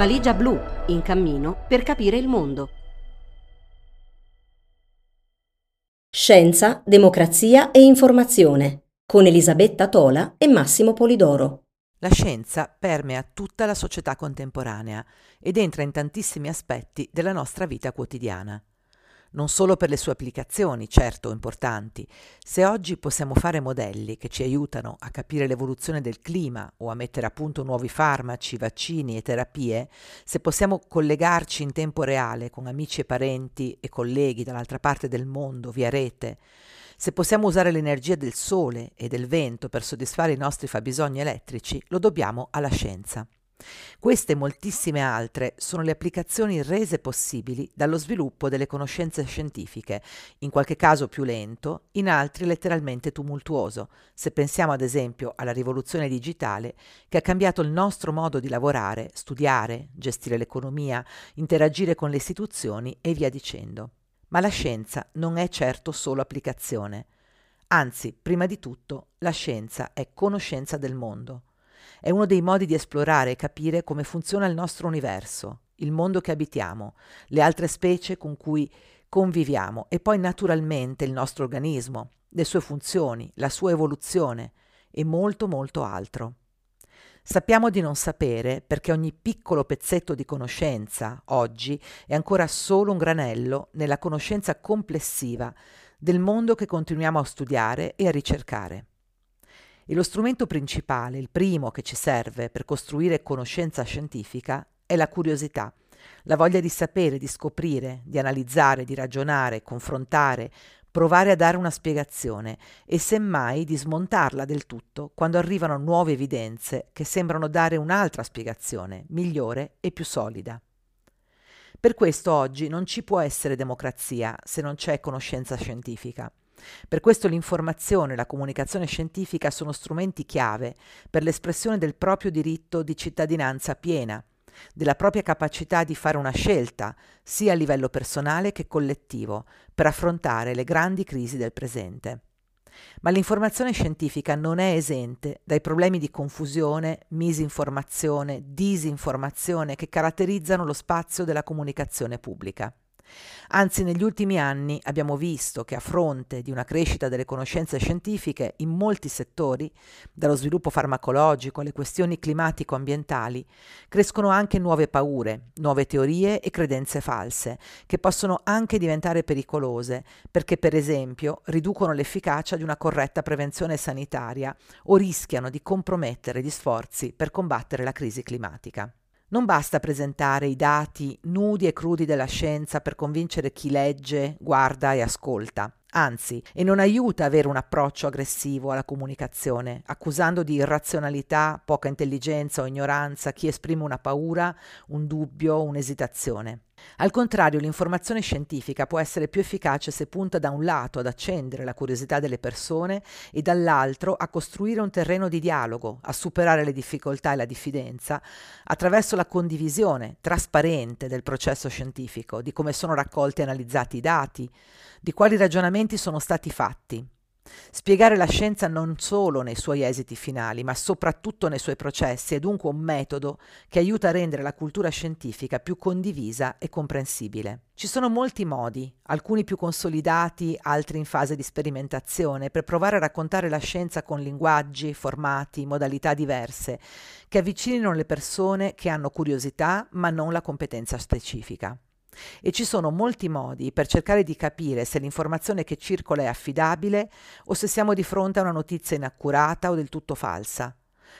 Valigia blu, in cammino per capire il mondo. Scienza, democrazia e informazione con Elisabetta Tola e Massimo Polidoro. La scienza permea tutta la società contemporanea ed entra in tantissimi aspetti della nostra vita quotidiana non solo per le sue applicazioni, certo importanti. Se oggi possiamo fare modelli che ci aiutano a capire l'evoluzione del clima o a mettere a punto nuovi farmaci, vaccini e terapie, se possiamo collegarci in tempo reale con amici e parenti e colleghi dall'altra parte del mondo via rete, se possiamo usare l'energia del sole e del vento per soddisfare i nostri fabbisogni elettrici, lo dobbiamo alla scienza. Queste e moltissime altre sono le applicazioni rese possibili dallo sviluppo delle conoscenze scientifiche, in qualche caso più lento, in altri letteralmente tumultuoso, se pensiamo ad esempio alla rivoluzione digitale che ha cambiato il nostro modo di lavorare, studiare, gestire l'economia, interagire con le istituzioni e via dicendo. Ma la scienza non è certo solo applicazione. Anzi, prima di tutto, la scienza è conoscenza del mondo. È uno dei modi di esplorare e capire come funziona il nostro universo, il mondo che abitiamo, le altre specie con cui conviviamo e poi naturalmente il nostro organismo, le sue funzioni, la sua evoluzione e molto molto altro. Sappiamo di non sapere perché ogni piccolo pezzetto di conoscenza, oggi, è ancora solo un granello nella conoscenza complessiva del mondo che continuiamo a studiare e a ricercare. E lo strumento principale, il primo che ci serve per costruire conoscenza scientifica, è la curiosità, la voglia di sapere, di scoprire, di analizzare, di ragionare, confrontare, provare a dare una spiegazione e semmai di smontarla del tutto quando arrivano nuove evidenze che sembrano dare un'altra spiegazione, migliore e più solida. Per questo oggi non ci può essere democrazia se non c'è conoscenza scientifica. Per questo l'informazione e la comunicazione scientifica sono strumenti chiave per l'espressione del proprio diritto di cittadinanza piena, della propria capacità di fare una scelta, sia a livello personale che collettivo, per affrontare le grandi crisi del presente. Ma l'informazione scientifica non è esente dai problemi di confusione, misinformazione, disinformazione che caratterizzano lo spazio della comunicazione pubblica. Anzi, negli ultimi anni abbiamo visto che a fronte di una crescita delle conoscenze scientifiche in molti settori, dallo sviluppo farmacologico alle questioni climatico-ambientali, crescono anche nuove paure, nuove teorie e credenze false, che possono anche diventare pericolose, perché per esempio riducono l'efficacia di una corretta prevenzione sanitaria o rischiano di compromettere gli sforzi per combattere la crisi climatica. Non basta presentare i dati nudi e crudi della scienza per convincere chi legge, guarda e ascolta. Anzi, e non aiuta avere un approccio aggressivo alla comunicazione, accusando di irrazionalità, poca intelligenza o ignoranza chi esprime una paura, un dubbio, un'esitazione. Al contrario, l'informazione scientifica può essere più efficace se punta da un lato ad accendere la curiosità delle persone e dall'altro a costruire un terreno di dialogo, a superare le difficoltà e la diffidenza attraverso la condivisione trasparente del processo scientifico, di come sono raccolti e analizzati i dati, di quali ragionamenti sono stati fatti, Spiegare la scienza non solo nei suoi esiti finali, ma soprattutto nei suoi processi, è dunque un metodo che aiuta a rendere la cultura scientifica più condivisa e comprensibile. Ci sono molti modi, alcuni più consolidati, altri in fase di sperimentazione, per provare a raccontare la scienza con linguaggi, formati, modalità diverse, che avvicinino le persone che hanno curiosità ma non la competenza specifica. E ci sono molti modi per cercare di capire se l'informazione che circola è affidabile o se siamo di fronte a una notizia inaccurata o del tutto falsa.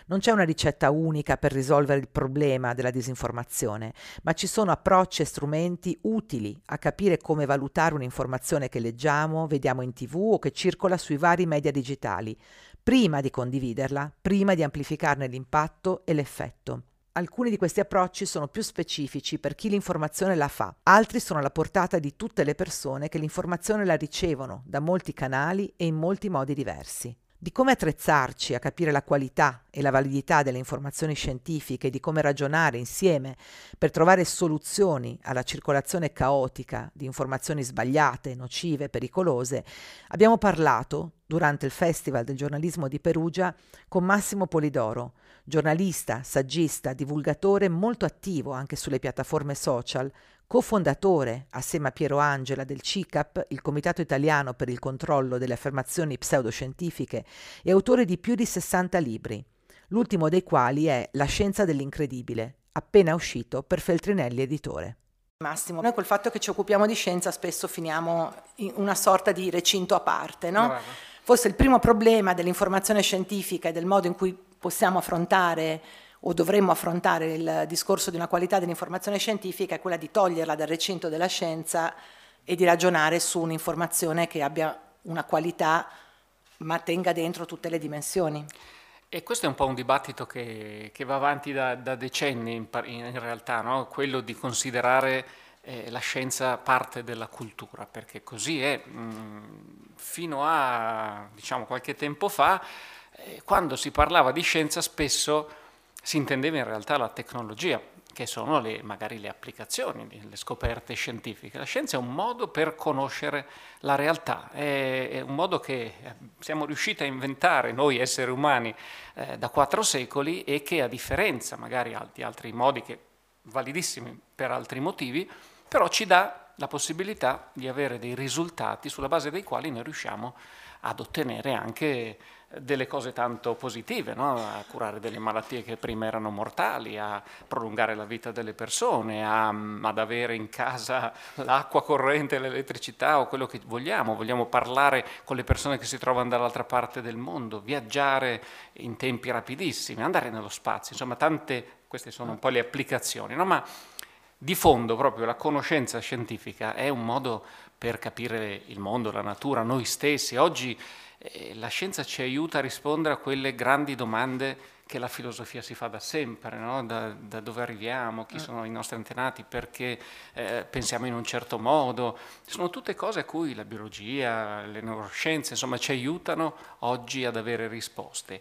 Non c'è una ricetta unica per risolvere il problema della disinformazione, ma ci sono approcci e strumenti utili a capire come valutare un'informazione che leggiamo, vediamo in tv o che circola sui vari media digitali, prima di condividerla, prima di amplificarne l'impatto e l'effetto. Alcuni di questi approcci sono più specifici per chi l'informazione la fa, altri sono alla portata di tutte le persone che l'informazione la ricevono da molti canali e in molti modi diversi. Di come attrezzarci a capire la qualità e la validità delle informazioni scientifiche e di come ragionare insieme per trovare soluzioni alla circolazione caotica di informazioni sbagliate, nocive, pericolose, abbiamo parlato durante il Festival del giornalismo di Perugia con Massimo Polidoro, Giornalista, saggista, divulgatore molto attivo anche sulle piattaforme social, cofondatore, assieme a Piero Angela, del CICAP, il Comitato Italiano per il Controllo delle Affermazioni Pseudoscientifiche, e autore di più di 60 libri, l'ultimo dei quali è La scienza dell'incredibile, appena uscito per Feltrinelli Editore. Massimo, noi col fatto che ci occupiamo di scienza spesso finiamo in una sorta di recinto a parte, no? Forse il primo problema dell'informazione scientifica e del modo in cui possiamo affrontare o dovremmo affrontare il discorso di una qualità dell'informazione scientifica è quella di toglierla dal recinto della scienza e di ragionare su un'informazione che abbia una qualità ma tenga dentro tutte le dimensioni. E questo è un po' un dibattito che, che va avanti da, da decenni in, in realtà, no? quello di considerare eh, la scienza parte della cultura, perché così è. Mh, mm, fino a diciamo, qualche tempo fa, quando si parlava di scienza spesso si intendeva in realtà la tecnologia, che sono le, magari le applicazioni, le scoperte scientifiche. La scienza è un modo per conoscere la realtà, è, è un modo che eh, siamo riusciti a inventare noi esseri umani eh, da quattro secoli e che a differenza magari di altri modi che validissimi per altri motivi, però ci dà la possibilità di avere dei risultati sulla base dei quali noi riusciamo ad ottenere anche delle cose tanto positive, no? a curare delle malattie che prima erano mortali, a prolungare la vita delle persone, a, ad avere in casa l'acqua corrente, l'elettricità o quello che vogliamo, vogliamo parlare con le persone che si trovano dall'altra parte del mondo, viaggiare in tempi rapidissimi, andare nello spazio, insomma tante, queste sono un po' le applicazioni, no? ma di fondo proprio la conoscenza scientifica è un modo per capire il mondo, la natura, noi stessi. Oggi eh, la scienza ci aiuta a rispondere a quelle grandi domande che la filosofia si fa da sempre, no? da, da, dove arriviamo, chi eh. sono i nostri antenati, perché eh, pensiamo in un certo modo. Sono tutte cose a cui la biologia, le neuroscienze, insomma, ci aiutano oggi ad avere risposte.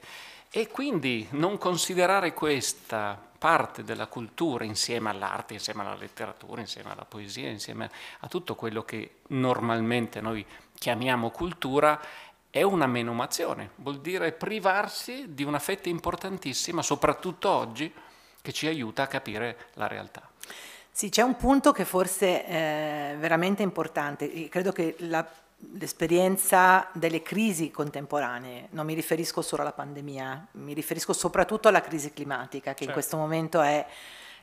E quindi non considerare questa parte della cultura insieme all'arte, insieme alla letteratura, insieme alla poesia, insieme a tutto quello che normalmente noi chiamiamo cultura, è una menomazione, vuol dire privarsi di una fetta importantissima, soprattutto oggi, che ci aiuta a capire la realtà. Sì, c'è un punto che forse è veramente importante. Credo che la l'esperienza delle crisi contemporanee, non mi riferisco solo alla pandemia, mi riferisco soprattutto alla crisi climatica, che certo. in questo momento è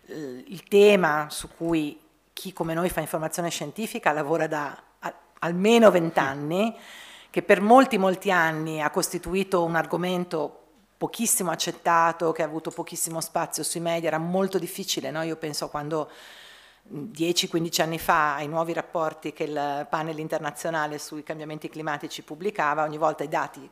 eh, il tema su cui chi come noi fa informazione scientifica lavora da almeno vent'anni, che per molti molti anni ha costituito un argomento pochissimo accettato, che ha avuto pochissimo spazio sui media, era molto difficile, no? io penso quando 10-15 anni fa ai nuovi rapporti che il panel internazionale sui cambiamenti climatici pubblicava, ogni volta i dati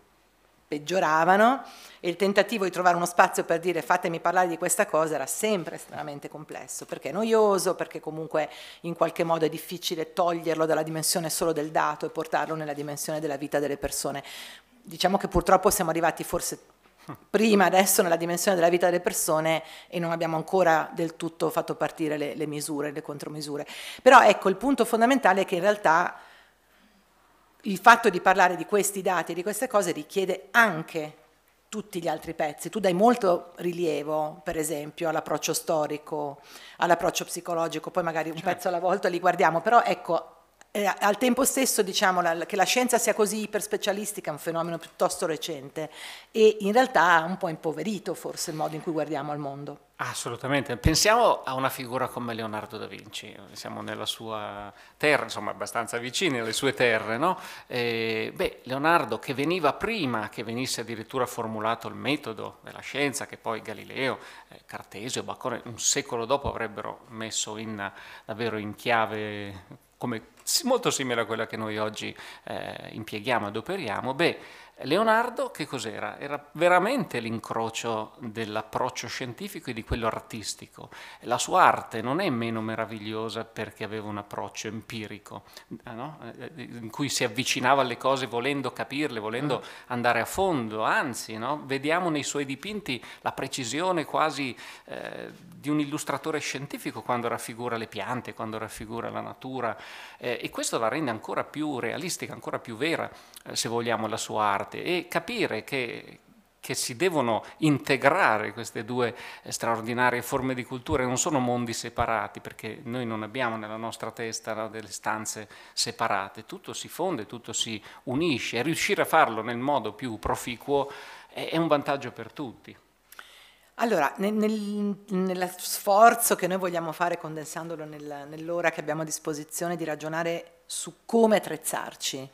peggioravano e il tentativo di trovare uno spazio per dire fatemi parlare di questa cosa era sempre estremamente complesso, perché è noioso, perché comunque in qualche modo è difficile toglierlo dalla dimensione solo del dato e portarlo nella dimensione della vita delle persone. Diciamo che purtroppo siamo arrivati forse prima, adesso nella dimensione della vita delle persone e non abbiamo ancora del tutto fatto partire le, le misure, le contromisure. Però ecco, il punto fondamentale è che in realtà il fatto di parlare di questi dati e di queste cose richiede anche tutti gli altri pezzi. Tu dai molto rilievo, per esempio, all'approccio storico, all'approccio psicologico, poi magari un certo. pezzo alla volta li guardiamo, però ecco, eh, al tempo stesso diciamo la, che la scienza sia così iperspecialistica è un fenomeno piuttosto recente e in realtà ha un po' impoverito forse il modo in cui guardiamo al mondo. Assolutamente, pensiamo a una figura come Leonardo da Vinci, siamo nella sua terra, insomma abbastanza vicini alle sue terre, no? E, beh, Leonardo che veniva prima che venisse addirittura formulato il metodo della scienza, che poi Galileo, eh, Cartesio, Bacone un secolo dopo avrebbero messo in, davvero in chiave come molto simile a quella che noi oggi eh, impieghiamo, adoperiamo, beh, Leonardo che cos'era? Era veramente l'incrocio dell'approccio scientifico e di quello artistico. La sua arte non è meno meravigliosa perché aveva un approccio empirico, eh, no? Eh, in cui si avvicinava alle cose volendo capirle, volendo mm. andare a fondo, anzi no? vediamo nei suoi dipinti la precisione quasi eh, di un illustratore scientifico quando raffigura le piante, quando raffigura la natura eh, e questo la rende ancora più realistica, ancora più vera, eh, se vogliamo, la sua arte e capire che che si devono integrare queste due straordinarie forme di cultura e non sono mondi separati, perché noi non abbiamo nella nostra testa no, delle stanze separate, tutto si fonde, tutto si unisce e riuscire a farlo nel modo più proficuo è, è un vantaggio per tutti. Allora, nel, nel, nello sforzo che noi vogliamo fare condensandolo nel, nell'ora che abbiamo a disposizione di ragionare su come attrezzarci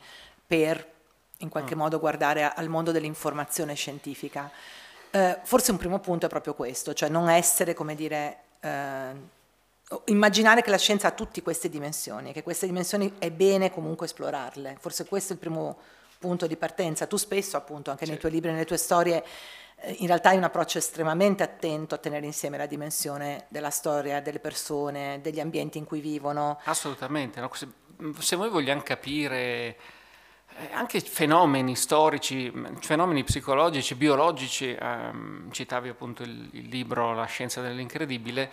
per in qualche mm. modo guardare al mondo dell'informazione scientifica. Eh, forse un primo punto è proprio questo, cioè non essere, come dire, eh, immaginare che la scienza ha tutte queste dimensioni, che queste dimensioni è bene comunque esplorarle. Forse questo è il primo punto di partenza. Tu spesso, appunto, anche sì. nei tuoi libri, nelle tue storie, eh, in realtà hai un approccio estremamente attento a tenere insieme la dimensione della storia, delle persone, degli ambienti in cui vivono. Assolutamente. No? Se, se noi vogliamo capire anche fenomeni storici, fenomeni psicologici, biologici, ehm, citavi appunto il, il libro La scienza dell'incredibile,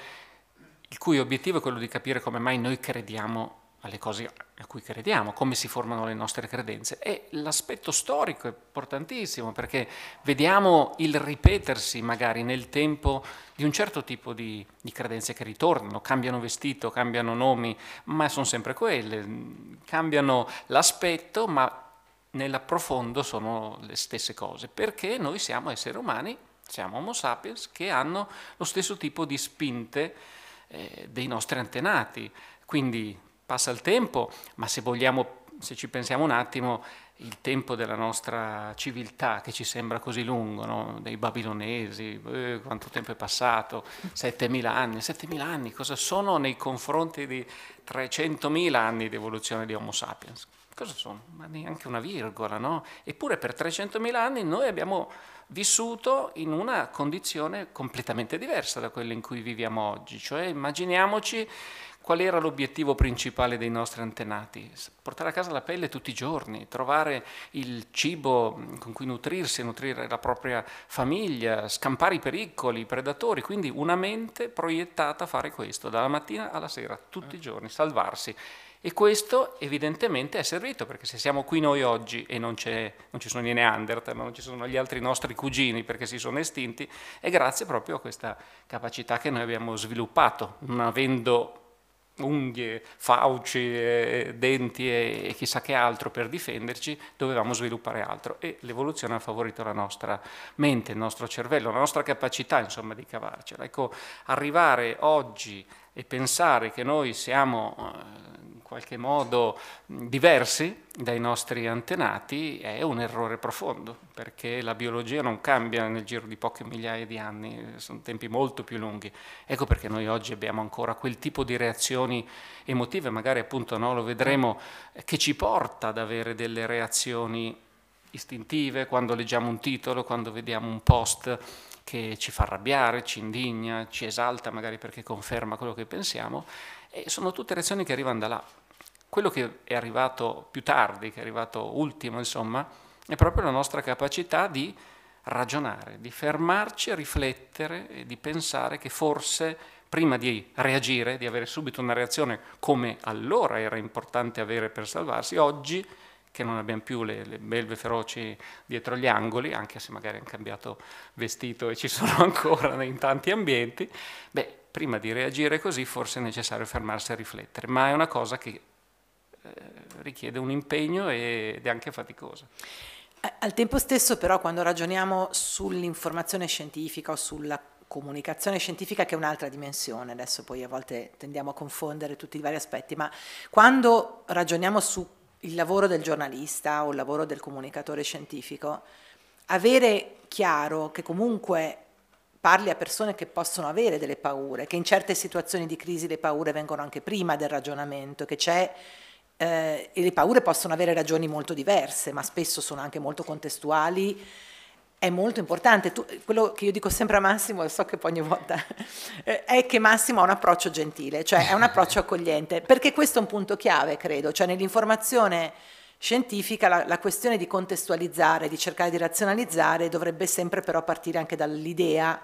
il cui obiettivo è quello di capire come mai noi crediamo alle cose a cui crediamo, come si formano le nostre credenze. E l'aspetto storico è importantissimo perché vediamo il ripetersi magari nel tempo di un certo tipo di, di credenze che ritornano, cambiano vestito, cambiano nomi, ma sono sempre quelle, cambiano l'aspetto, ma nell'approfondo sono le stesse cose, perché noi siamo esseri umani, siamo Homo sapiens, che hanno lo stesso tipo di spinte eh, dei nostri antenati. Quindi passa il tempo, ma se vogliamo, se ci pensiamo un attimo, il tempo della nostra civiltà che ci sembra così lungo, no? dei babilonesi, eh, quanto tempo è passato, 7.000 anni, 7.000 anni cosa sono nei confronti di 300.000 anni di evoluzione di Homo sapiens? Cosa sono? Ma neanche una virgola, no? Eppure per 300.000 anni noi abbiamo vissuto in una condizione completamente diversa da quella in cui viviamo oggi, cioè immaginiamoci qual era l'obiettivo principale dei nostri antenati? Portare a casa la pelle tutti i giorni, trovare il cibo con cui nutrirsi, nutrire la propria famiglia, scampare i pericoli, i predatori, quindi una mente proiettata a fare questo, dalla mattina alla sera, tutti i giorni, salvarsi. E questo evidentemente è servito, perché se siamo qui noi oggi e non, non ci sono i Neanderthal, non ci sono gli altri nostri cugini perché si sono estinti, è grazie proprio a questa capacità che noi abbiamo sviluppato, non avendo unghie, fauci, denti e, e, chissà che altro per difenderci, dovevamo sviluppare altro e l'evoluzione ha favorito la nostra mente, il nostro cervello, la nostra capacità insomma di cavarcela. Ecco, arrivare oggi e pensare che noi siamo eh, qualche modo diversi dai nostri antenati è un errore profondo, perché la biologia non cambia nel giro di poche migliaia di anni, sono tempi molto più lunghi. Ecco perché noi oggi abbiamo ancora quel tipo di reazioni emotive, magari appunto no, lo vedremo, che ci porta ad avere delle reazioni istintive quando leggiamo un titolo, quando vediamo un post che ci fa arrabbiare, ci indigna, ci esalta magari perché conferma quello che pensiamo e sono tutte reazioni che arrivano da là. Quello che è arrivato più tardi, che è arrivato ultimo, insomma, è proprio la nostra capacità di ragionare, di fermarci riflettere e di pensare che forse prima di reagire, di avere subito una reazione come allora era importante avere per salvarsi, oggi che non abbiamo più le, le, belve feroci dietro gli angoli, anche se magari hanno cambiato vestito e ci sono ancora in tanti ambienti, beh, prima di reagire così forse è necessario fermarsi a riflettere, ma è una cosa che eh, richiede un impegno ed è anche faticosa. Al tempo stesso però quando ragioniamo sull'informazione scientifica o sulla comunicazione scientifica che è un'altra dimensione, adesso poi a volte tendiamo a confondere tutti i vari aspetti, ma quando ragioniamo sul lavoro del giornalista o il lavoro del comunicatore scientifico, avere chiaro che comunque parli a persone che possono avere delle paure, che in certe situazioni di crisi le paure vengono anche prima del ragionamento, che c'è eh, e le paure possono avere ragioni molto diverse, ma spesso sono anche molto contestuali, è molto importante. Tu, quello che io dico sempre a Massimo, so che poi ogni volta, eh, è che Massimo ha un approccio gentile, cioè è un approccio accogliente, perché questo è un punto chiave, credo, cioè nell'informazione scientifica la, la, questione di contestualizzare, di cercare di razionalizzare dovrebbe sempre però partire anche dall'idea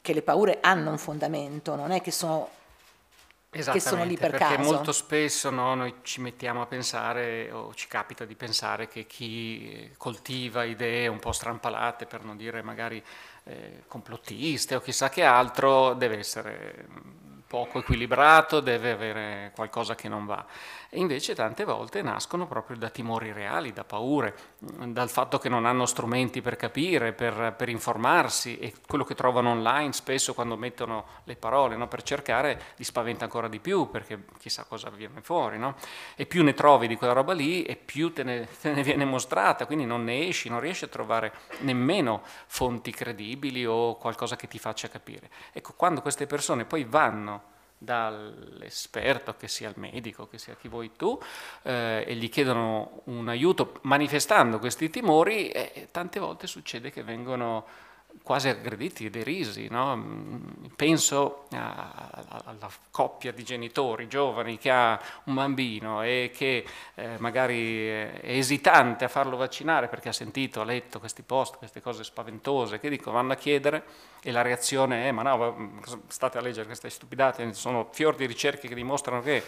che le paure hanno un fondamento, non è che sono che sono lì per perché caso. molto spesso no, noi ci mettiamo a pensare o ci capita di pensare che chi coltiva idee un po' strampalate, per non dire magari eh, complottiste o chissà che altro, deve essere poco equilibrato, deve avere qualcosa che non va. E invece tante volte nascono proprio da timori reali, da paure, dal fatto che non hanno strumenti per capire, per, per informarsi e quello che trovano online spesso quando mettono le parole no, per cercare li spaventa ancora di più perché chissà cosa viene fuori. No? E più ne trovi di quella roba lì e più te ne, te ne viene mostrata, quindi non ne esci, non riesci a trovare nemmeno fonti credibili o qualcosa che ti faccia capire. Ecco, quando queste persone poi vanno dall'esperto, che sia il medico, che sia chi vuoi tu, eh, e gli chiedono un aiuto manifestando questi timori, eh, tante volte succede che vengono quasi aggrediti derisi. No? Mm, penso alla coppia di genitori giovani che ha un bambino e che eh, magari è esitante a farlo vaccinare perché ha sentito, ha letto questi post, queste cose spaventose, che dicono vanno a chiedere e la reazione è ma no, state a leggere queste stupidate, sono fior di ricerche che dimostrano che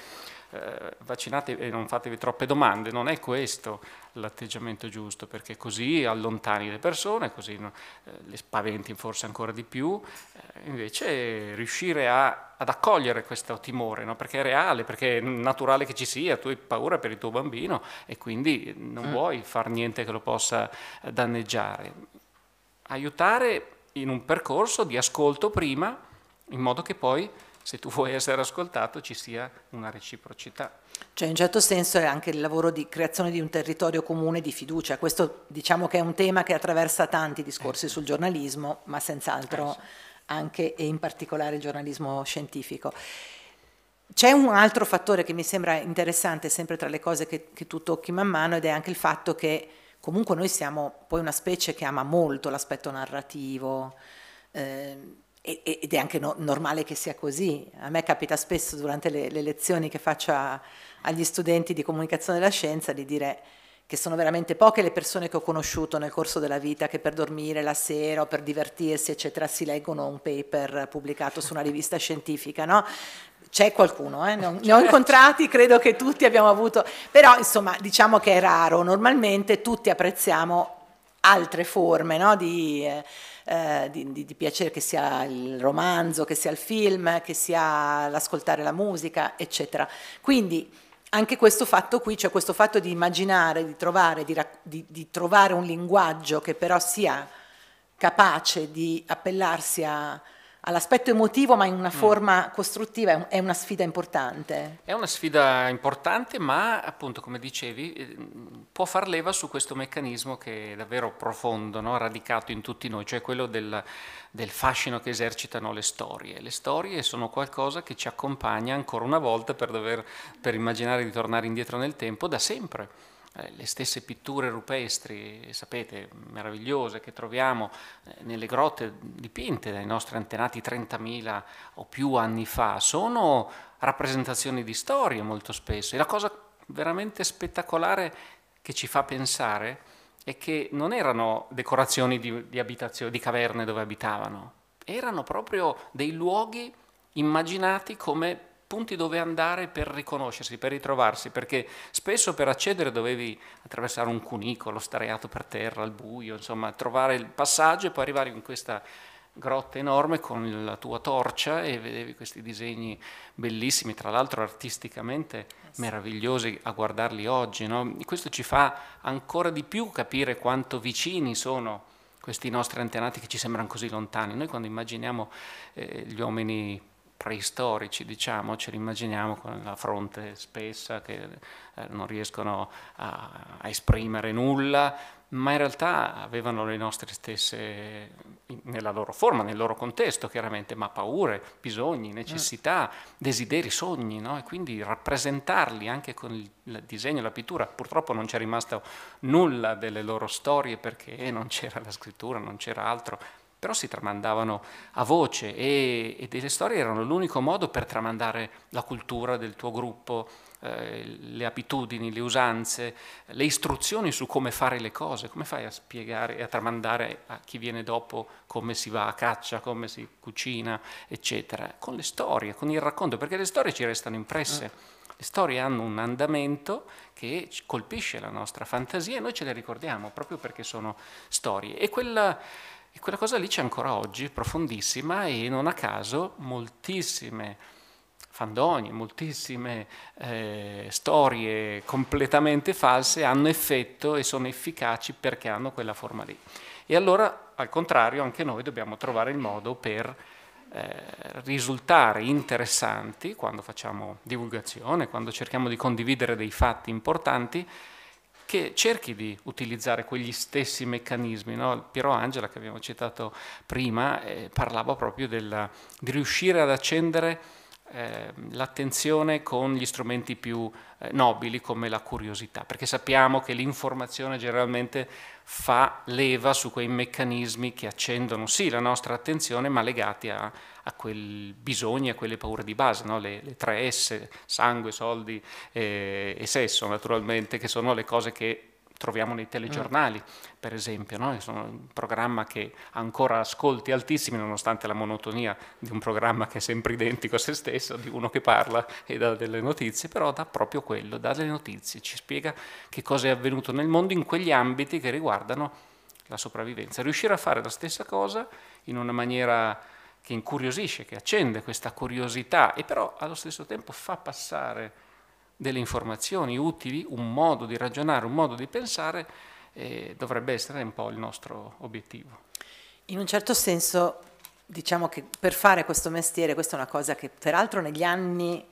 eh, vaccinate e non fatevi troppe domande, non è questo l'atteggiamento giusto, perché così allontani le persone, così eh, le spaventi forse ancora di più, eh, invece riuscire a, ad accogliere questo timore, no? perché è reale, perché è naturale che ci sia, tu hai paura per il tuo bambino e quindi non mm. vuoi fare niente che lo possa eh, danneggiare. Aiutare in un percorso di ascolto prima, in modo che poi se tu vuoi essere ascoltato ci sia una reciprocità. Cioè in un certo senso è anche il lavoro di creazione di un territorio comune di fiducia, questo diciamo che è un tema che attraversa tanti discorsi eh, sul giornalismo, ma senz'altro eh, anche e in particolare il giornalismo scientifico. C'è un altro fattore che mi sembra interessante, sempre tra le cose che, che tu tocchi man mano, ed è anche il fatto che comunque noi siamo poi una specie che ama molto l'aspetto narrativo. Eh, ed è anche no, normale che sia così. A me capita spesso durante le, le lezioni che faccio a, agli studenti di comunicazione della scienza di dire che sono veramente poche le persone che ho conosciuto nel corso della vita che per dormire la sera o per divertirsi, eccetera, si leggono un paper pubblicato su una rivista scientifica, no? C'è qualcuno, eh? ne, ho, ne ho incontrati, credo che tutti abbiamo avuto, però insomma diciamo che è raro, normalmente tutti apprezziamo altre forme no? di... Eh, eh, di, di, di, piacere, che sia il romanzo, che sia il film, che sia l'ascoltare la musica, eccetera. Quindi anche questo fatto qui, cioè questo fatto di immaginare, di trovare, di, di trovare un linguaggio che però sia capace di appellarsi a, all'aspetto emotivo ma in una mm. forma mm. costruttiva è una sfida importante. È una sfida importante ma appunto come dicevi eh, può far leva su questo meccanismo che è davvero profondo, no? radicato in tutti noi, cioè quello del, del fascino che esercitano le storie. Le storie sono qualcosa che ci accompagna ancora una volta per, dover, per immaginare di tornare indietro nel tempo da sempre le stesse pitture rupestri, sapete, meravigliose che troviamo eh, nelle grotte dipinte dai nostri antenati 30.000 o più anni fa, sono rappresentazioni di storie molto spesso. E la cosa veramente spettacolare che ci fa pensare è che non erano decorazioni di, di di caverne dove abitavano, erano proprio dei luoghi immaginati come punti dove andare per riconoscersi, per ritrovarsi, perché spesso per accedere dovevi attraversare un cunicolo, stareato per terra, al buio, insomma, trovare il passaggio e poi arrivare in questa grotta enorme con la tua torcia e vedevi questi disegni bellissimi, tra l'altro artisticamente meravigliosi a guardarli oggi. No? Questo ci fa ancora di più capire quanto vicini sono questi nostri antenati che ci sembrano così lontani. Noi quando immaginiamo eh, gli uomini preistorici, diciamo, ce li immaginiamo con la fronte spessa che eh, non riescono a, a, esprimere nulla, ma in realtà avevano le nostre stesse, nella loro forma, nel loro contesto chiaramente, ma paure, bisogni, necessità, mm. desideri, sogni, no? e quindi rappresentarli anche con il, il disegno, la pittura. Purtroppo non c'è rimasto nulla delle loro storie perché non c'era la scrittura, non c'era altro, però si tramandavano a voce e, e delle storie erano l'unico modo per tramandare la cultura del tuo gruppo, eh, le abitudini, le usanze, le istruzioni su come fare le cose, come fai a spiegare e a tramandare a chi viene dopo come si va a caccia, come si cucina, eccetera, con le storie, con il racconto, perché le storie ci restano impresse. Eh. Le storie hanno un andamento che colpisce la nostra fantasia e noi ce le ricordiamo proprio perché sono storie. E quella, e quella cosa lì c'è ancora oggi, profondissima, e non a caso moltissime fandonie, moltissime eh, storie completamente false hanno effetto e sono efficaci perché hanno quella forma lì. E allora, al contrario, anche noi dobbiamo trovare il modo per eh, risultare interessanti quando facciamo divulgazione, quando cerchiamo di condividere dei fatti importanti, che cerchi di utilizzare quegli stessi meccanismi. No? Piero Angela, che abbiamo citato prima, eh, parlava proprio della, di riuscire ad accendere eh, l'attenzione con gli strumenti più eh, nobili come la curiosità, perché sappiamo che l'informazione generalmente fa leva su quei meccanismi che accendono sì la nostra attenzione, ma legati a, a quei bisogni, a quelle paure di base, no? le, le, tre S, sangue, soldi e, e sesso naturalmente, che sono le cose che troviamo nei telegiornali, mm. per esempio, no? sono un programma che ha ancora ascolti altissimi nonostante la monotonia di un programma che è sempre identico a se stesso, di uno che parla e dà delle notizie, però dà proprio quello, dà delle notizie, ci spiega che cosa è avvenuto nel mondo in quegli ambiti che riguardano la sopravvivenza. Riuscire a fare la stessa cosa in una maniera che incuriosisce, che accende questa curiosità e però allo stesso tempo fa passare delle informazioni utili, un modo di ragionare, un modo di pensare, eh, dovrebbe essere un po' il nostro obiettivo. In un certo senso, diciamo che per fare questo mestiere, questa è una cosa che peraltro negli anni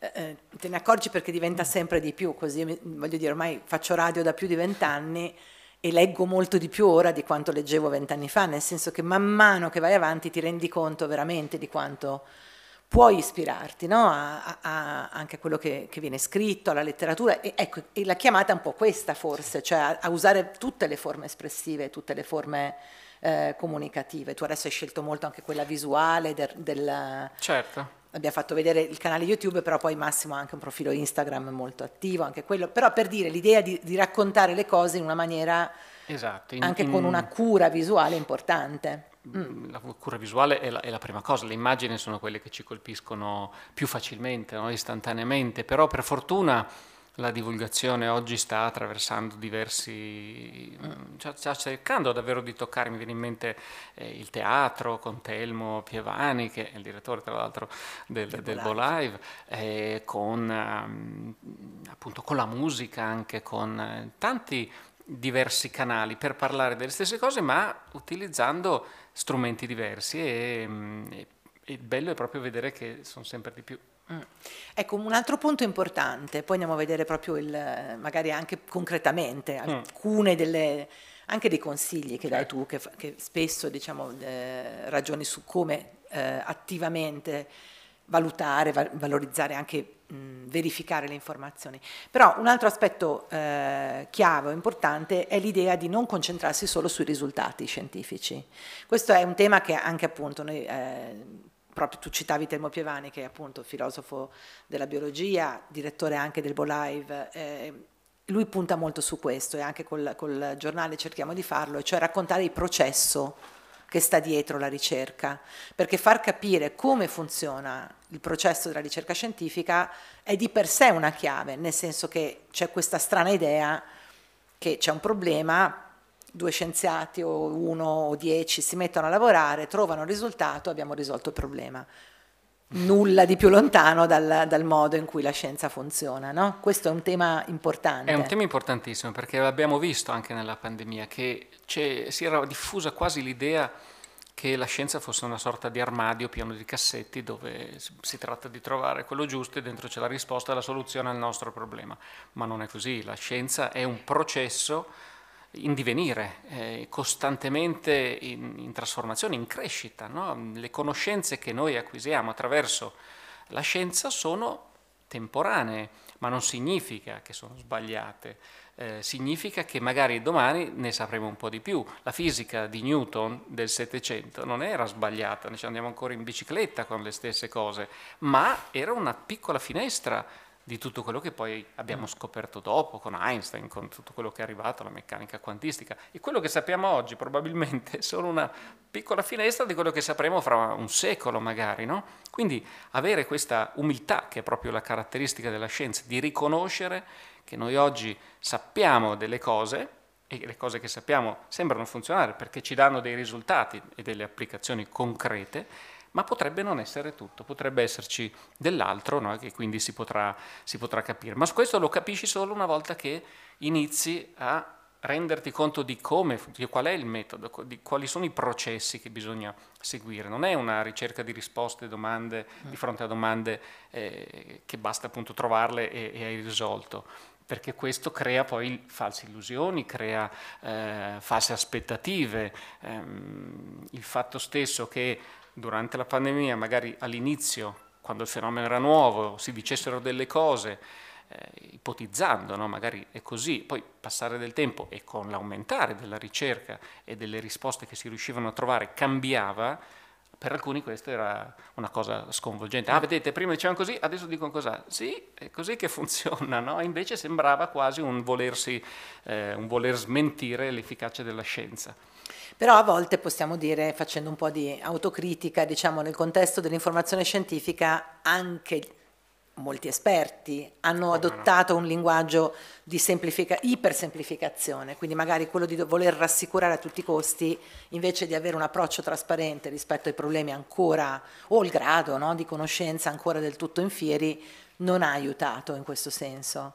eh, eh te ne accorgi perché diventa sempre di più, così voglio dire, ormai faccio radio da più di vent'anni e leggo molto di più ora di quanto leggevo vent'anni fa, nel senso che man mano che vai avanti ti rendi conto veramente di quanto puoi ispirarti no? a, a, anche a quello che, che, viene scritto, alla letteratura. E, ecco, e la chiamata è un po' questa forse, cioè a, a usare tutte le forme espressive, tutte le forme eh, comunicative. Tu adesso hai scelto molto anche quella visuale del... del certo. Abbiamo fatto vedere il canale YouTube, però poi Massimo ha anche un profilo Instagram molto attivo, anche quello. Però per dire l'idea di, di raccontare le cose in una maniera... Esatto, in, anche in... con una cura visuale importante. Mm. La cura visuale è la, è la, prima cosa, le immagini sono quelle che ci colpiscono più facilmente, no? istantaneamente, però per fortuna la divulgazione oggi sta attraversando diversi, mm. sta cercando davvero di toccare, mi viene in mente eh, il teatro con Telmo Pievani, che è il direttore tra l'altro del, del, del Bolive, eh, con, um, appunto, con la musica, anche con eh, tanti diversi canali per parlare delle stesse cose, ma utilizzando strumenti diversi e, mm, e, e il bello è proprio vedere che sono sempre di più. Mm. Ecco, un altro punto importante, poi andiamo a vedere proprio il, magari anche concretamente mm. alcune delle, anche dei consigli che dai tu, che, che spesso diciamo, eh, ragioni su come eh, attivamente valutare, va- valorizzare anche verificare le informazioni. Però un altro aspetto eh, chiave o importante è l'idea di non concentrarsi solo sui risultati scientifici. Questo è un tema che anche appunto noi... Eh, proprio tu citavi Telmo Pievani che è appunto filosofo della biologia, direttore anche del Bolive, eh, lui punta molto su questo e anche col, col giornale cerchiamo di farlo, cioè raccontare il processo che sta dietro la ricerca, perché far capire come funziona il processo della ricerca scientifica è di per sé una chiave, nel senso che c'è questa strana idea che c'è un problema, due scienziati o uno o dieci si mettono a lavorare, trovano un risultato, abbiamo risolto il problema. Nulla di più lontano dal, dal modo in cui la scienza funziona, no? Questo è un tema importante. È un tema importantissimo perché l'abbiamo visto anche nella pandemia che si era diffusa quasi l'idea che la scienza fosse una sorta di armadio pieno di cassetti dove si tratta di trovare quello giusto e dentro c'è la risposta la soluzione al nostro problema. Ma non è così, la scienza è un processo in divenire, eh, costantemente in, in, trasformazione, in crescita. No? Le conoscenze che noi acquisiamo attraverso la scienza sono temporanee, ma non significa che sono sbagliate. eh, significa che magari domani ne sapremo un po' di più. La fisica di Newton del Settecento non era sbagliata, ci andiamo ancora in bicicletta con le stesse cose, ma era una piccola finestra di tutto quello che poi abbiamo mm. scoperto dopo con Einstein, con tutto quello che è arrivato alla meccanica quantistica. E quello che sappiamo oggi probabilmente è solo una piccola finestra di quello che sapremo fra un secolo magari. No? Quindi avere questa umiltà, che è proprio la caratteristica della scienza, di riconoscere che noi oggi sappiamo delle cose e le cose che sappiamo sembrano funzionare perché ci danno dei risultati e delle applicazioni concrete, ma potrebbe non essere tutto, potrebbe esserci dell'altro no? che quindi si potrà, si potrà capire. Ma questo lo capisci solo una volta che inizi a renderti conto di come, di qual è il metodo, di quali sono i processi che bisogna seguire. Non è una ricerca di risposte, domande, di fronte a domande eh, che basta appunto trovarle e, e hai risolto perché questo crea poi false illusioni, crea eh, false aspettative. Eh, il fatto stesso che durante la pandemia, magari all'inizio, quando il fenomeno era nuovo, si dicessero delle cose, eh, ipotizzando, no? magari è così, poi passare del tempo e con l'aumentare della ricerca e delle risposte che si riuscivano a trovare cambiava, per alcuni questo era una cosa sconvolgente. Ah, vedete, prima dicevano così, adesso dicono così. Sì, è così che funziona, no? Invece sembrava quasi un, volersi, eh, un voler smentire l'efficacia della scienza. Però a volte possiamo dire, facendo un po' di autocritica, diciamo nel contesto dell'informazione scientifica, anche molti esperti hanno adottato un linguaggio di semplifica- ipersemplificazione, quindi magari quello di voler rassicurare a tutti i costi invece di avere un approccio trasparente rispetto ai problemi ancora o il grado no, di conoscenza ancora del tutto infieri non ha aiutato in questo senso.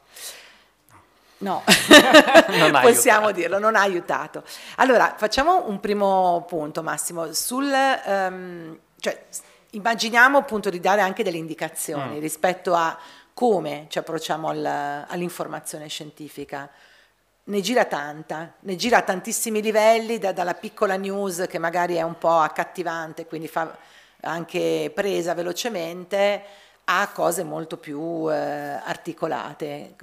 No, possiamo dirlo, non ha aiutato. Allora, facciamo un primo punto, Massimo, sul... Um, cioè, immaginiamo appunto di dare anche delle indicazioni mm. rispetto a come ci approcciamo al, all'informazione scientifica. Ne gira tanta, ne gira a tantissimi livelli, da, dalla piccola news che magari è un po' accattivante, quindi fa anche presa velocemente, a cose molto più eh, articolate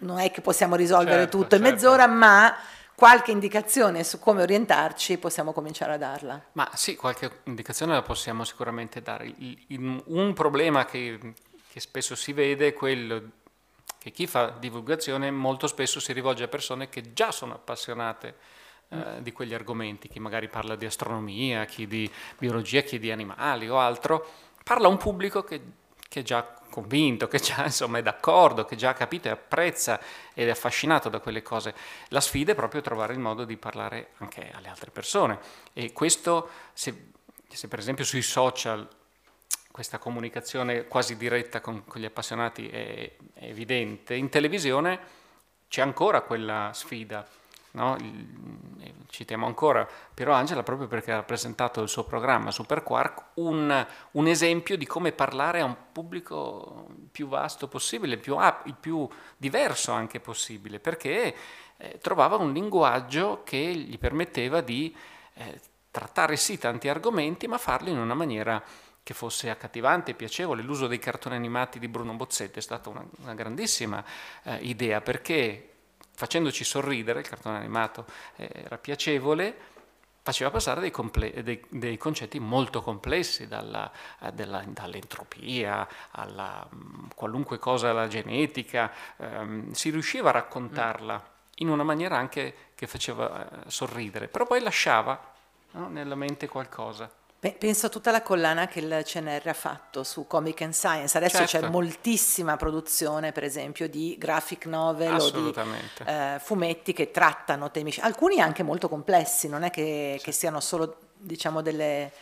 non è che possiamo risolvere certo, tutto in certo. mezz'ora, ma qualche indicazione su come orientarci possiamo cominciare a darla. Ma sì, qualche indicazione la possiamo sicuramente dare. Il, il, un problema che, che spesso si vede è quello che chi fa divulgazione molto spesso si rivolge a persone che già sono appassionate eh, mm. di quegli argomenti, chi magari parla di astronomia, chi di biologia, chi di animali o altro, parla a un pubblico che, che già convinto, che già insomma, è d'accordo, che già ha capito e apprezza ed è affascinato da quelle cose. La sfida è proprio trovare il modo di parlare anche alle altre persone. E questo, se, se per esempio sui social questa comunicazione quasi diretta con, con gli appassionati è, è evidente, in televisione c'è ancora quella sfida No? Citiamo ancora Piero Angela proprio perché ha presentato il suo programma Super Quark, un, un esempio di come parlare a un pubblico più vasto possibile, più, il più diverso anche possibile, perché eh, trovava un linguaggio che gli permetteva di eh, trattare sì tanti argomenti, ma farli in una maniera che fosse accattivante e piacevole. L'uso dei cartoni animati di Bruno Bozzetto è stata una, una grandissima eh, idea perché facendoci sorridere, il cartone animato eh, era piacevole, faceva passare dei, comple- dei, dei concetti molto complessi, dalla, eh, della, dall'entropia alla mm, qualunque cosa, alla genetica, ehm, si riusciva a raccontarla in una maniera anche che faceva eh, sorridere, però poi lasciava no, nella mente qualcosa. Penso a tutta la collana che il CNR ha fatto su Comic and Science. Adesso certo. c'è moltissima produzione, per esempio, di graphic novel o di eh, fumetti che trattano temi, alcuni anche molto complessi, non è che, sì. che siano solo diciamo, delle,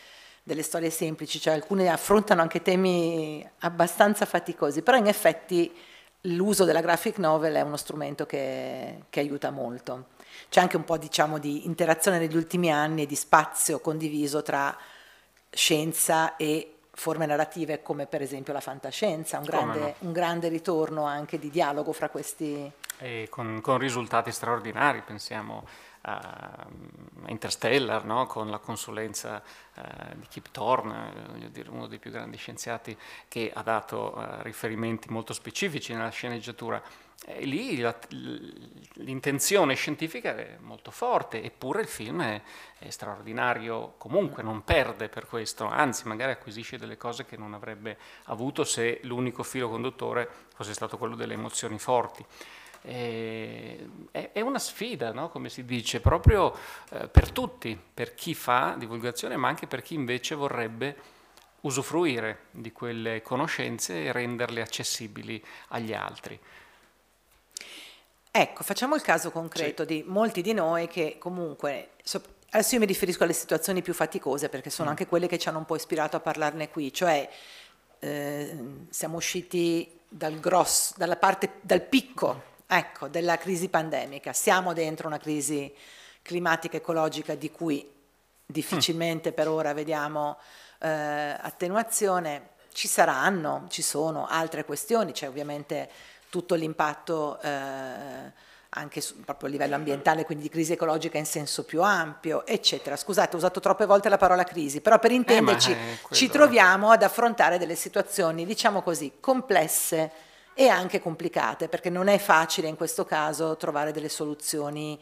delle, storie semplici, cioè alcune affrontano anche temi abbastanza faticosi, però in effetti l'uso della graphic novel è uno strumento che, che aiuta molto. C'è anche un po' diciamo, di interazione negli ultimi anni e di spazio condiviso tra scienza e forme narrative come per esempio la fantascienza, un grande, no? un grande ritorno anche di dialogo fra questi... E con, con risultati straordinari, pensiamo a Interstellar, no? con la consulenza uh, di Kip Thorne, dire, uno dei più grandi scienziati che ha dato uh, riferimenti molto specifici nella sceneggiatura. E lì la, l'intenzione scientifica è molto forte, eppure il film è, è, straordinario comunque, non perde per questo, anzi magari acquisisce delle cose che non avrebbe avuto se l'unico filo conduttore fosse stato quello delle emozioni forti. è, è, una sfida, no? come si dice, proprio eh, per tutti, per chi fa divulgazione, ma anche per chi invece vorrebbe usufruire di quelle conoscenze e renderle accessibili agli altri. Ecco, facciamo il caso concreto sì. di molti di noi che comunque, adesso io mi riferisco alle situazioni più faticose perché sono mm. anche quelle che ci hanno un po' ispirato a parlarne qui, cioè eh, siamo usciti dal grosso, dalla parte, dal picco, ecco, della crisi pandemica, siamo dentro una crisi climatica ecologica di cui difficilmente mm. per ora vediamo eh, attenuazione, ci saranno, ci sono altre questioni, c'è ovviamente tutto l'impatto eh, anche su, proprio a livello ambientale, quindi di crisi ecologica in senso più ampio, eccetera. Scusate, ho usato troppe volte la parola crisi, però per intenderci eh, ci troviamo ad affrontare delle situazioni, diciamo così, complesse e anche complicate, perché non è facile in questo caso trovare delle soluzioni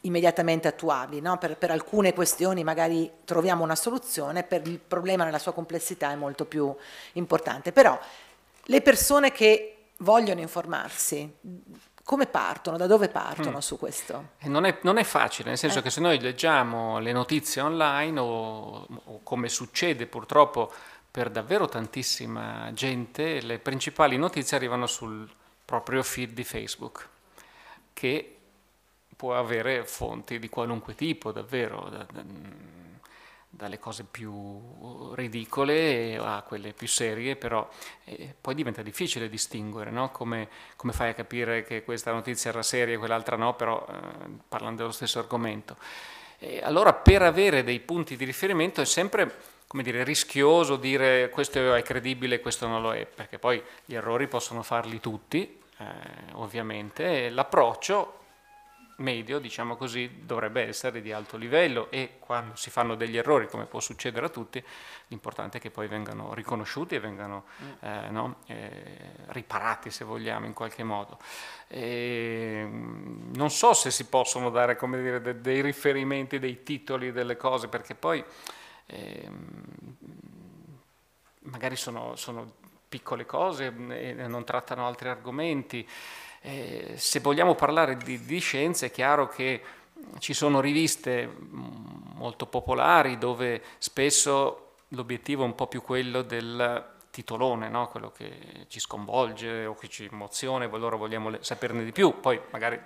immediatamente attuabili. No? Per, per, alcune questioni magari troviamo una soluzione, per il problema nella sua complessità è molto più importante. Però le persone che vogliono informarsi, come partono, da dove partono mm. su questo? Non è, non è, facile, nel senso eh. che se noi leggiamo le notizie online o, o, come succede purtroppo per davvero tantissima gente, le principali notizie arrivano sul proprio feed di Facebook, che può avere fonti di qualunque tipo, davvero. Da, da, dalle cose più ridicole a quelle più serie, però eh, poi diventa difficile distinguere, no? come, come, fai a capire che questa notizia era seria e quell'altra no, però eh, parlando dello stesso argomento. E allora per avere dei punti di riferimento è sempre come dire, rischioso dire questo è credibile e questo non lo è, perché poi gli errori possono farli tutti, eh, ovviamente, l'approccio medio, diciamo così, dovrebbe essere di alto livello e quando si fanno degli errori, come può succedere a tutti, l'importante è che poi vengano riconosciuti e vengano mm. eh, no, eh, riparati, se vogliamo, in qualche modo. E, non so se si possono dare dire, de- dei riferimenti, dei titoli delle cose, perché poi eh, magari sono, sono piccole cose e non trattano altri argomenti. Eh, se vogliamo parlare di, di scienza è chiaro che ci sono riviste mm, molto popolari dove spesso l'obiettivo è un po' più quello del titolone, no? quello che ci sconvolge o che ci emoziona e allora vogliamo saperne di più, poi magari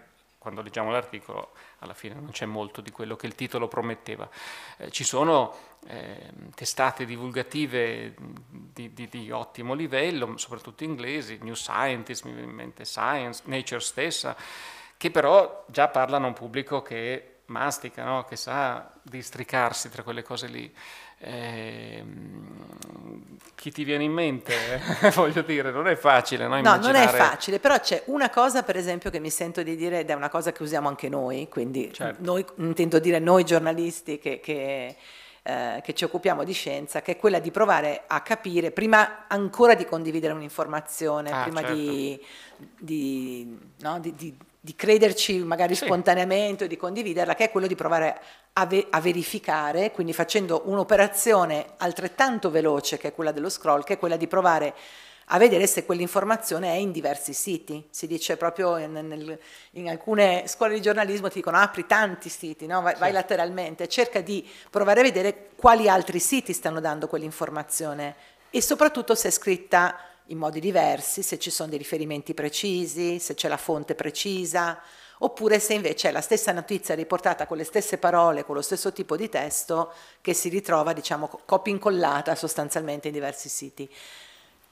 quando leggiamo l'articolo alla fine non c'è molto di quello che il titolo prometteva. Eh, ci sono eh, testate divulgative di, di, di, ottimo livello, soprattutto inglesi, New Scientist, mi viene in mente Science, Nature stessa, che però già parlano a un pubblico che mastica, no? che sa districarsi tra quelle cose lì. Eh, chi ti viene in mente? Voglio dire, non è facile. No, no, non è facile, però c'è una cosa per esempio che mi sento di dire ed è una cosa che usiamo anche noi, quindi certo. noi, intendo dire noi giornalisti che, che, eh, che, ci occupiamo di scienza, che è quella di provare a capire, prima ancora di condividere un'informazione, ah, prima certo. di, di, no, di, di di crederci magari sì. spontaneamente o di condividerla, che è quello di provare a, ve- a, verificare, quindi facendo un'operazione altrettanto veloce che è quella dello scroll, che è quella di provare a vedere se quell'informazione è in diversi siti. Si dice proprio in, nel, in alcune scuole di giornalismo ti dicono apri tanti siti, no? vai, sì. vai, lateralmente, cerca di provare a vedere quali altri siti stanno dando quell'informazione e soprattutto se è scritta in modi diversi, se ci sono dei riferimenti precisi, se c'è la fonte precisa, oppure se invece è la stessa notizia riportata con le stesse parole, con lo stesso tipo di testo, che si ritrova, diciamo, copia incollata sostanzialmente in diversi siti.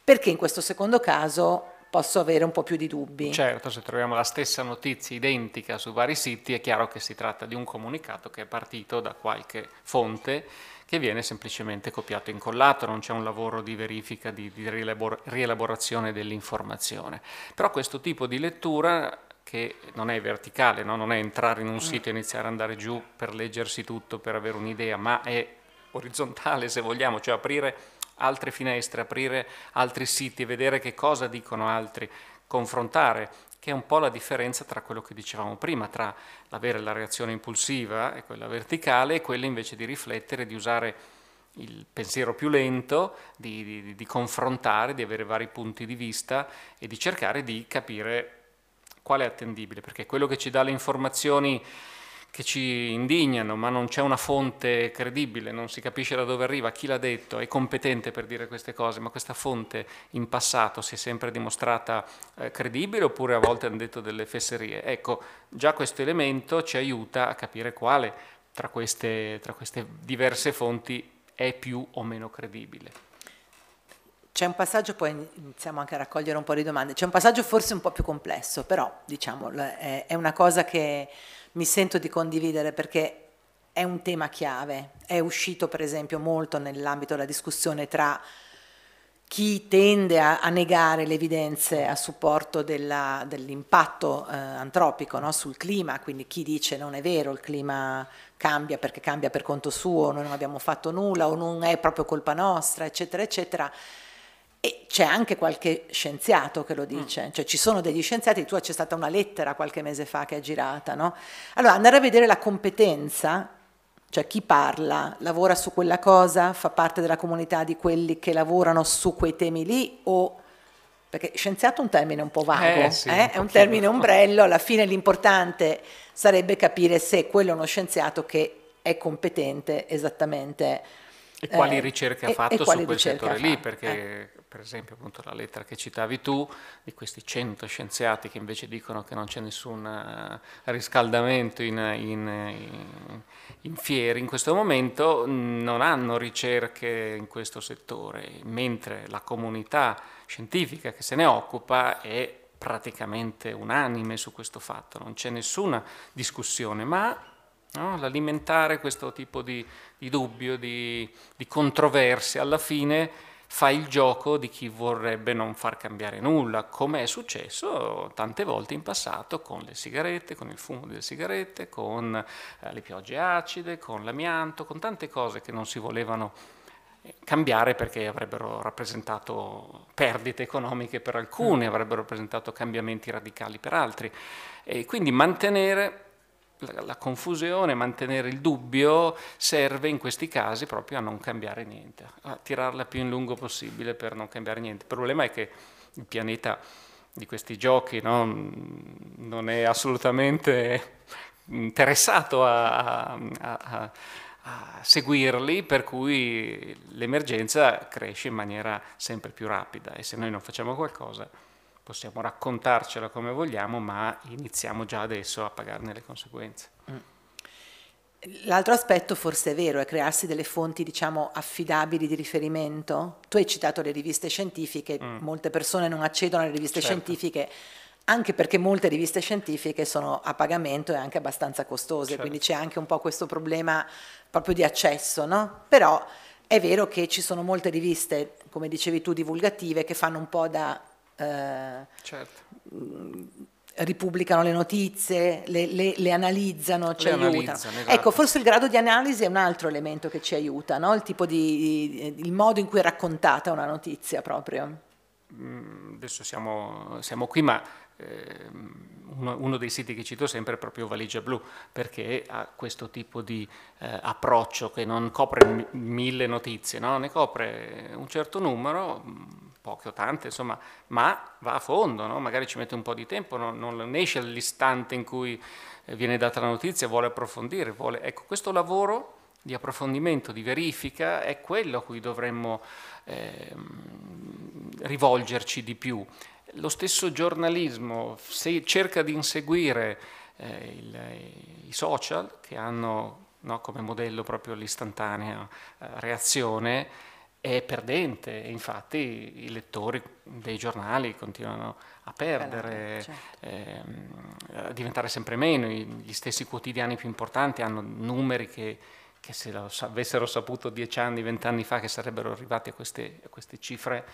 Perché in questo secondo caso posso avere un po' più di dubbi. Certo, se troviamo la stessa notizia identica su vari siti è chiaro che si tratta di un comunicato che è partito da qualche fonte che viene semplicemente copiato e incollato, non c'è un lavoro di verifica, di, di rielabor- rielaborazione dell'informazione. Però questo tipo di lettura che non è verticale, no? non è entrare in un Mm. sito e iniziare ad andare giù per leggersi tutto, per avere un'idea, ma è orizzontale se vogliamo, cioè aprire altre finestre, aprire altri siti, vedere che cosa dicono altri, confrontare, che è un po' la differenza tra quello che dicevamo prima, tra l'avere la reazione impulsiva e quella verticale e quella invece di riflettere, di usare il pensiero più lento, di, di, di confrontare, di avere vari punti di vista e di cercare di capire quale è attendibile, perché quello che ci dà le informazioni che ci indignano, ma non c'è una fonte credibile, non si capisce da dove arriva, chi l'ha detto, è competente per dire queste cose, ma questa fonte in passato si è sempre dimostrata eh, credibile oppure a volte hanno detto delle fesserie. Ecco, già questo elemento ci aiuta a capire quale tra queste, tra queste diverse fonti è più o meno credibile. C'è un passaggio, poi iniziamo anche a raccogliere un po' di domande, c'è un passaggio forse un po' più complesso, però diciamo è una cosa che mi sento di condividere perché è un tema chiave, è uscito per esempio molto nell'ambito della discussione tra chi tende a, a negare le evidenze a supporto della, dell'impatto eh, antropico no, sul clima, quindi chi dice non è vero, il clima cambia perché cambia per conto suo, noi non abbiamo fatto nulla o non è proprio colpa nostra, eccetera, eccetera. E c'è anche qualche scienziato che lo dice, cioè ci sono degli scienziati, tu c'è stata una lettera qualche mese fa che è girata, no? Allora andare a vedere la competenza, cioè chi parla, lavora su quella cosa, fa parte della comunità di quelli che lavorano su quei temi lì o perché scienziato è un termine un po' vago, Eh, sì, eh? un è un termine ombrello, alla fine l'importante sarebbe capire se quello è uno scienziato che è competente esattamente. E quali eh, ricerche ha fatto su quel settore lì? Perché, per esempio, appunto la lettera che citavi tu, di questi 100 scienziati che invece dicono che non c'è nessun eh, riscaldamento in, in- in- fieri in questo momento, non hanno ricerche in questo settore, mentre la comunità scientifica che se ne occupa è praticamente unanime su questo fatto, non c'è nessuna discussione, ma no, l'alimentare questo tipo di, di dubbio, di, di controversia, alla fine fa il gioco di chi vorrebbe non far cambiare nulla, come è successo tante volte in passato con le sigarette, con il fumo delle sigarette, con eh, le piogge acide, con l'amianto, con tante cose che non si volevano eh, cambiare perché avrebbero rappresentato perdite economiche per alcuni, avrebbero rappresentato cambiamenti radicali per altri. E quindi mantenere la, confusione, mantenere il dubbio serve in questi casi proprio a non cambiare niente, a tirarla più in lungo possibile per non cambiare niente. Il problema è che il pianeta di questi giochi no, non è assolutamente interessato a, a- a- a seguirli, per cui l'emergenza cresce in maniera sempre più rapida e se noi non facciamo qualcosa possiamo raccontarcela come vogliamo, ma iniziamo già adesso a pagarne le conseguenze. L'altro aspetto forse è vero, è crearsi delle fonti, diciamo, affidabili di riferimento. Tu hai citato le riviste scientifiche, molte persone non accedono alle riviste Certo. scientifiche anche perché molte riviste scientifiche sono a pagamento e anche abbastanza costose, Certo. quindi c'è anche un po' questo problema proprio di accesso, no? Però è vero che ci sono molte riviste, come dicevi tu, divulgative che fanno un po' da eh, Certo. ripubblicano le notizie, le, le- le analizzano, ci Le aiutano. analizzano, esatto. Ecco, forse il grado di analisi è un altro elemento che ci aiuta, no? il, tipo di, il modo in cui è raccontata una notizia proprio. Mm, Adesso siamo, siamo qui, ma ehm, uno, uno dei siti che cito sempre è proprio Valigia Blu, perché ha questo tipo di eh, approccio che non copre mi- mille notizie, no? ne copre un certo numero, mm, poche o tante, insomma, ma va a fondo, no? magari ci mette un po' di tempo, non, non esce all'istante in cui eh, viene data la notizia, vuole approfondire, vuole... Ecco, questo lavoro di approfondimento, di verifica, è quello a cui dovremmo ehm, rivolgerci di più. Lo stesso giornalismo, se cerca di inseguire eh, il- i social che hanno no, come modello proprio l'istantanea eh, reazione, è perdente e infatti i lettori dei giornali continuano a perdere, Certo. ehm, a diventare sempre meno, gli stessi quotidiani più importanti hanno numeri che, che se lo avessero saputo dieci anni, vent'anni fa che sarebbero arrivati a queste, a queste cifre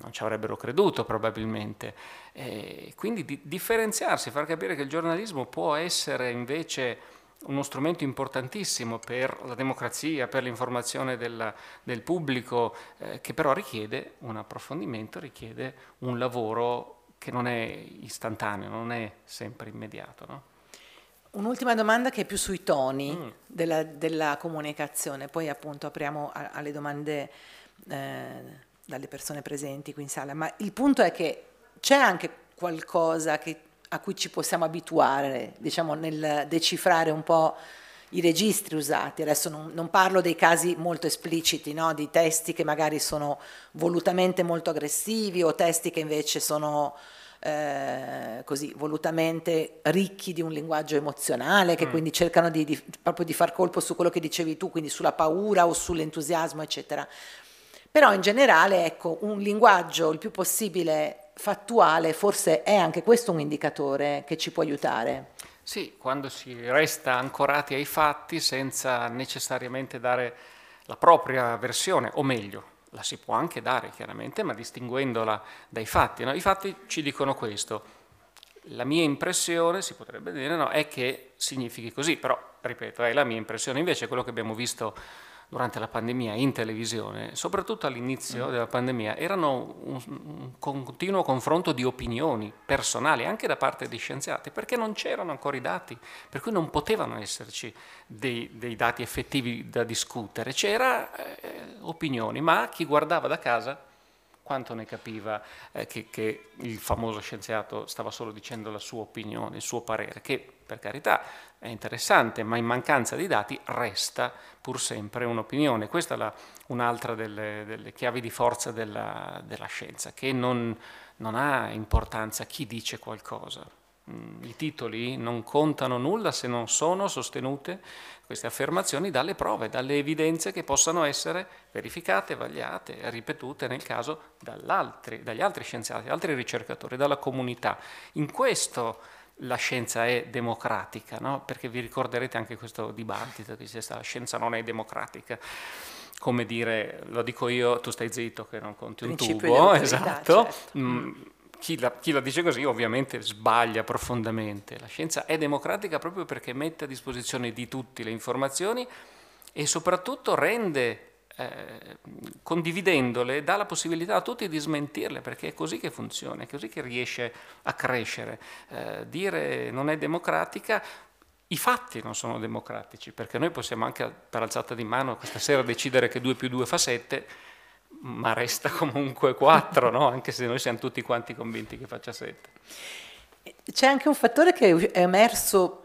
non ci avrebbero creduto probabilmente. E quindi di, differenziarsi, far capire che il giornalismo può essere invece uno strumento importantissimo per la democrazia, per l'informazione del, del pubblico, eh, che però richiede un approfondimento, richiede un lavoro che non è istantaneo, non è sempre immediato. No? Un'ultima domanda che è più sui toni mm. della, della, comunicazione, poi appunto apriamo a, alle domande eh, dalle persone presenti qui in sala, ma il punto è che c'è anche qualcosa che a cui ci possiamo abituare, diciamo, nel decifrare un po' i registri usati. Adesso non, non parlo dei casi molto espliciti, no? di testi che magari sono volutamente molto aggressivi o testi che invece sono eh, così volutamente ricchi di un linguaggio emozionale, che mm. quindi cercano di, di, proprio di far colpo su quello che dicevi tu, quindi sulla paura o sull'entusiasmo, eccetera. Però in generale, ecco, un linguaggio il più possibile fattuale, forse è anche questo un indicatore che ci può aiutare. Sì, quando si resta ancorati ai fatti senza necessariamente dare la propria versione, o meglio, la si può anche dare chiaramente, ma distinguendola dai fatti. No? I fatti ci dicono questo. La mia impressione, si potrebbe dire, no, è che significhi così, però, ripeto, è la mia impressione. Invece quello che abbiamo visto durante la pandemia in televisione, soprattutto all'inizio mm. della pandemia, erano un, un, continuo confronto di opinioni personali, anche da parte dei scienziati, perché non c'erano ancora i dati, per cui non potevano esserci dei, dei dati effettivi da discutere, c'era eh, opinioni, ma chi guardava da casa quanto ne capiva eh, che, che, il famoso scienziato stava solo dicendo la sua opinione, il suo parere, che per carità è interessante, ma in mancanza di dati resta pur sempre un'opinione. Questa è la, un'altra delle, delle, chiavi di forza della, della scienza, che non, non ha importanza chi dice qualcosa. Mm, I titoli non contano nulla se non sono sostenute queste affermazioni dalle prove, dalle evidenze che possano essere verificate, vagliate, ripetute nel caso dagli altri scienziati, altri ricercatori, dalla comunità. In questo la scienza è democratica, no? perché vi ricorderete anche questo dibattito che c'è stato, la scienza non è democratica come dire, lo dico io, tu stai zitto che non conti un tubo, esatto. Certo. Mm, chi la, chi la, dice così ovviamente sbaglia profondamente. La scienza è democratica proprio perché mette a disposizione di tutti le informazioni e soprattutto rende, eh, condividendole, dà la possibilità a tutti di smentirle, perché è così che funziona, è così che riesce a crescere. Eh, dire non è democratica i fatti non sono democratici, perché noi possiamo anche per alzata di mano questa sera decidere che 2 più 2 fa 7, ma resta comunque 4, no? anche se noi siamo tutti quanti convinti che faccia 7. C'è anche un fattore che è emerso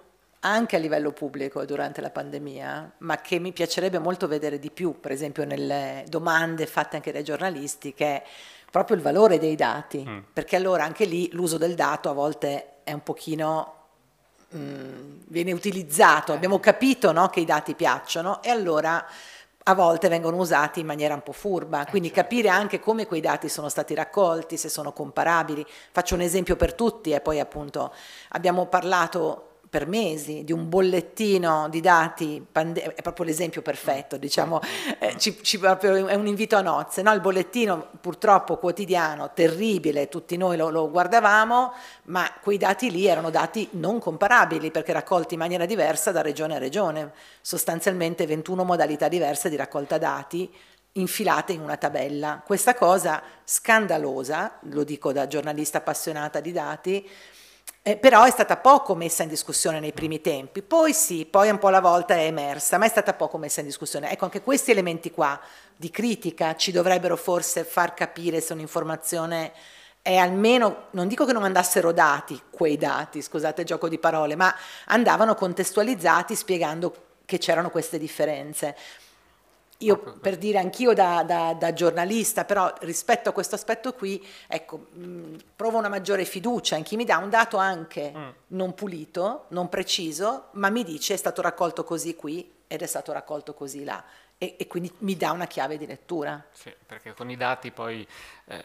anche a livello pubblico durante la pandemia, ma che mi piacerebbe molto vedere di più, per esempio nelle domande fatte anche dai giornalisti, che è proprio il valore dei dati, mm. perché allora anche lì l'uso del dato a volte è un pochino mh, mm, viene utilizzato, abbiamo capito no, che i dati piacciono e allora a volte vengono usati in maniera un po' furba, eh, quindi certo. capire anche come quei dati sono stati raccolti, se sono comparabili. Faccio un esempio per tutti e poi appunto abbiamo parlato per mesi di un bollettino di dati, pande- è proprio l'esempio perfetto, diciamo, eh, ci, ci è un invito a nozze, no? il bollettino purtroppo quotidiano, terribile, tutti noi lo, lo guardavamo, ma quei dati lì erano dati non comparabili perché raccolti in maniera diversa da regione a regione, sostanzialmente 21 modalità diverse di raccolta dati infilate in una tabella. Questa cosa scandalosa, lo dico da giornalista appassionata di dati, eh, però è stata poco messa in discussione nei primi tempi, poi sì, poi un po' alla volta è emersa, ma è stata poco messa in discussione. Ecco, anche questi elementi qua di critica ci dovrebbero forse far capire se un'informazione è almeno, non dico che non andassero dati quei dati, scusate il gioco di parole, ma andavano contestualizzati spiegando che c'erano queste differenze. Io per dire anch'io da, da, da, giornalista, però rispetto a questo aspetto qui, ecco, mh, provo una maggiore fiducia in chi mi dà un dato anche mm. non pulito, non preciso, ma mi dice è stato raccolto così qui ed è stato raccolto così là. E, e quindi mi dà una chiave di lettura. Sì, perché con i dati poi eh,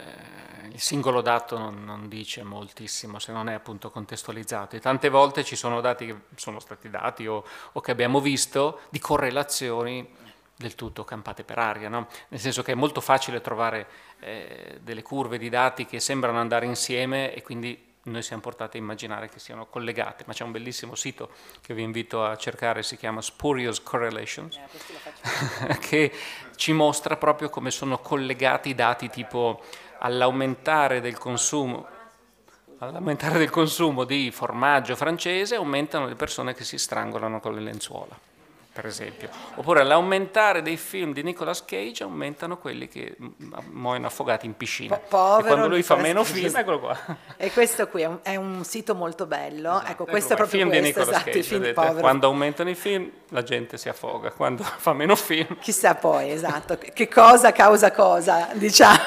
il singolo dato non, non, dice moltissimo se non è appunto contestualizzato. E tante volte ci sono dati che sono stati dati o, o che abbiamo visto di correlazioni del tutto campate per aria, no? nel senso che è molto facile trovare eh, delle curve di dati che sembrano andare insieme e quindi noi siamo portati a immaginare che siano collegate, ma c'è un bellissimo sito che vi invito a cercare, si chiama Spurious Correlations, eh, che ci mostra proprio come sono collegati i dati tipo all'aumentare del consumo all'aumentare del consumo di formaggio francese aumentano le persone che si strangolano con le lenzuola per esempio. Oppure all'aumentare dei film di Nicolas Cage aumentano quelli che muoiono affogati in piscina. Po- e quando lui fa meno film, eccolo qua. E questo qui è un, è un sito molto bello. Esatto, ecco, questo è proprio film questo, di Nicolas esatto, Cage, film Quando aumentano i film, la gente si affoga, quando fa meno film... Chissà poi, esatto, che cosa causa cosa, diciamo,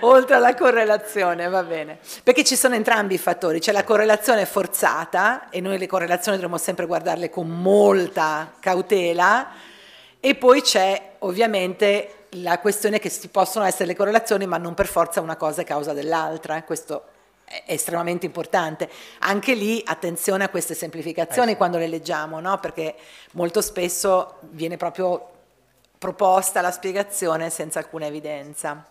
oltre alla correlazione, va bene. Perché ci sono entrambi i fattori, c'è la correlazione forzata, e noi le correlazioni dovremmo sempre guardarle con molta cautela e poi c'è ovviamente la questione che ci possono essere le correlazioni ma non per forza una cosa è causa dell'altra, questo è estremamente importante. Anche lì attenzione a queste semplificazioni eh sì. quando le leggiamo, no? perché molto spesso viene proprio proposta la spiegazione senza alcuna evidenza.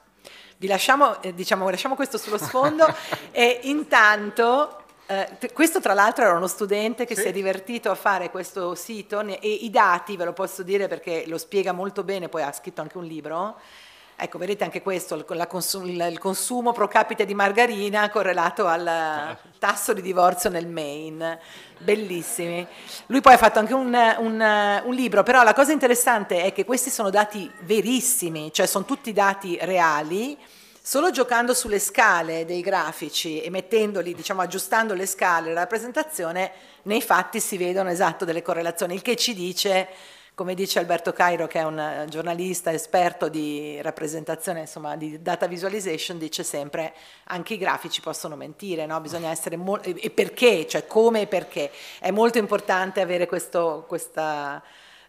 Vi lasciamo, eh, diciamo, lasciamo questo sullo sfondo e intanto eh, questo tra l'altro era uno studente che sì. si è divertito a fare questo sito e i dati, ve lo posso dire perché lo spiega molto bene, poi ha scritto anche un libro. Ecco, vedete anche questo, il, consum- il consumo pro capite di margarina correlato al tasso di divorzio nel Maine. Bellissimi. Lui poi ha fatto anche un, un, un, libro, però la cosa interessante è che questi sono dati verissimi, cioè sono tutti dati reali Solo giocando sulle scale dei grafici e mettendoli, diciamo, aggiustando le scale della rappresentazione, nei fatti si vedono esatto delle correlazioni, il che ci dice, come dice Alberto Cairo, che è un giornalista esperto di rappresentazione, insomma, di data visualization, dice sempre anche i grafici possono mentire, no? Bisogna essere molto... e perché, cioè come e perché. È molto importante avere questo, questa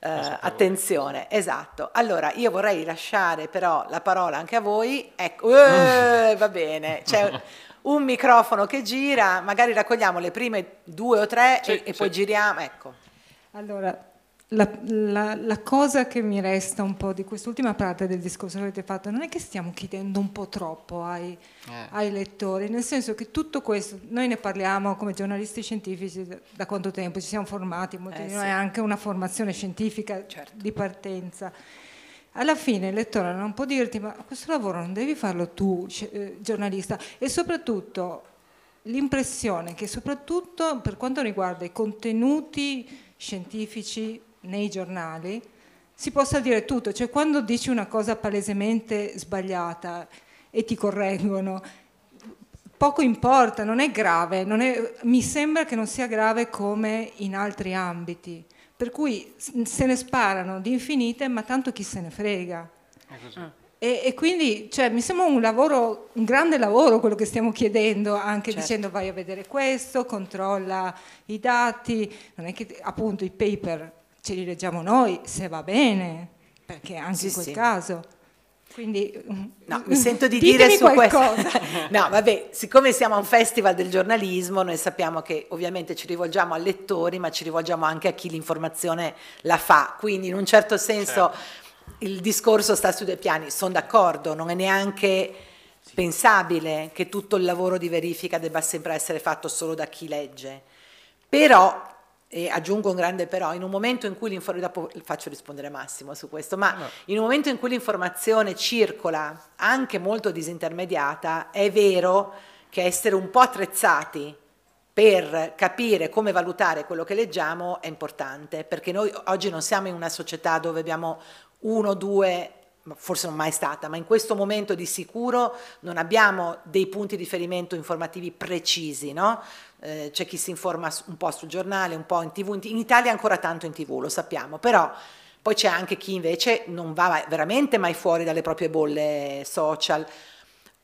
eh, attenzione, esatto. Allora, io vorrei lasciare però la parola anche a voi. Ecco, eh, va bene, c'è un microfono che gira, magari raccogliamo le prime due o tre sì, e, e sì. poi giriamo. Ecco. Allora, la, la, la, cosa che mi resta un po' di quest'ultima parte del discorso che avete fatto non è che stiamo chiedendo un po' troppo ai, eh. ai, lettori, nel senso che tutto questo, noi ne parliamo come giornalisti scientifici da, da quanto tempo, ci siamo formati, molti eh, di noi sì. anche una formazione scientifica certo. di partenza. Alla fine il lettore non può dirti ma questo lavoro non devi farlo tu, eh, giornalista, e soprattutto l'impressione che soprattutto per quanto riguarda i contenuti scientifici nei giornali si possa dire tutto, cioè quando dici una cosa palesemente sbagliata e ti correggono, poco importa, non è grave, non è, mi sembra che non sia grave come in altri ambiti, per cui se ne sparano di infinite, ma tanto chi se ne frega. E, e, quindi cioè, mi sembra un lavoro, un grande lavoro quello che stiamo chiedendo, anche certo. dicendo vai a vedere questo, controlla i dati, non è che appunto i paper ce li leggiamo noi se va bene, perché anche sì, in quel sì. caso. Quindi, no, mi sento di dire su qualcosa. questo. no, vabbè, siccome siamo a un festival del giornalismo, noi sappiamo che ovviamente ci rivolgiamo a lettori, ma ci rivolgiamo anche a chi l'informazione la fa. Quindi in un certo senso certo. il discorso sta su due piani. Sono d'accordo, non è neanche pensabile che tutto il lavoro di verifica debba sempre essere fatto solo da chi legge. Però e aggiungo un grande però, in un momento in cui l'informazione, dopo faccio rispondere Massimo su questo, ma no. in un momento in cui l'informazione circola anche molto disintermediata, è vero che essere un po' attrezzati per capire come valutare quello che leggiamo è importante, perché noi oggi non siamo in una società dove abbiamo uno, due forse non mai stata, ma in questo momento di sicuro non abbiamo dei punti di riferimento informativi precisi, no? eh, c'è chi si informa un po' sul giornale, un po' in tv, in Italia ancora tanto in tv, lo sappiamo, però poi c'è anche chi invece non va veramente mai fuori dalle proprie bolle social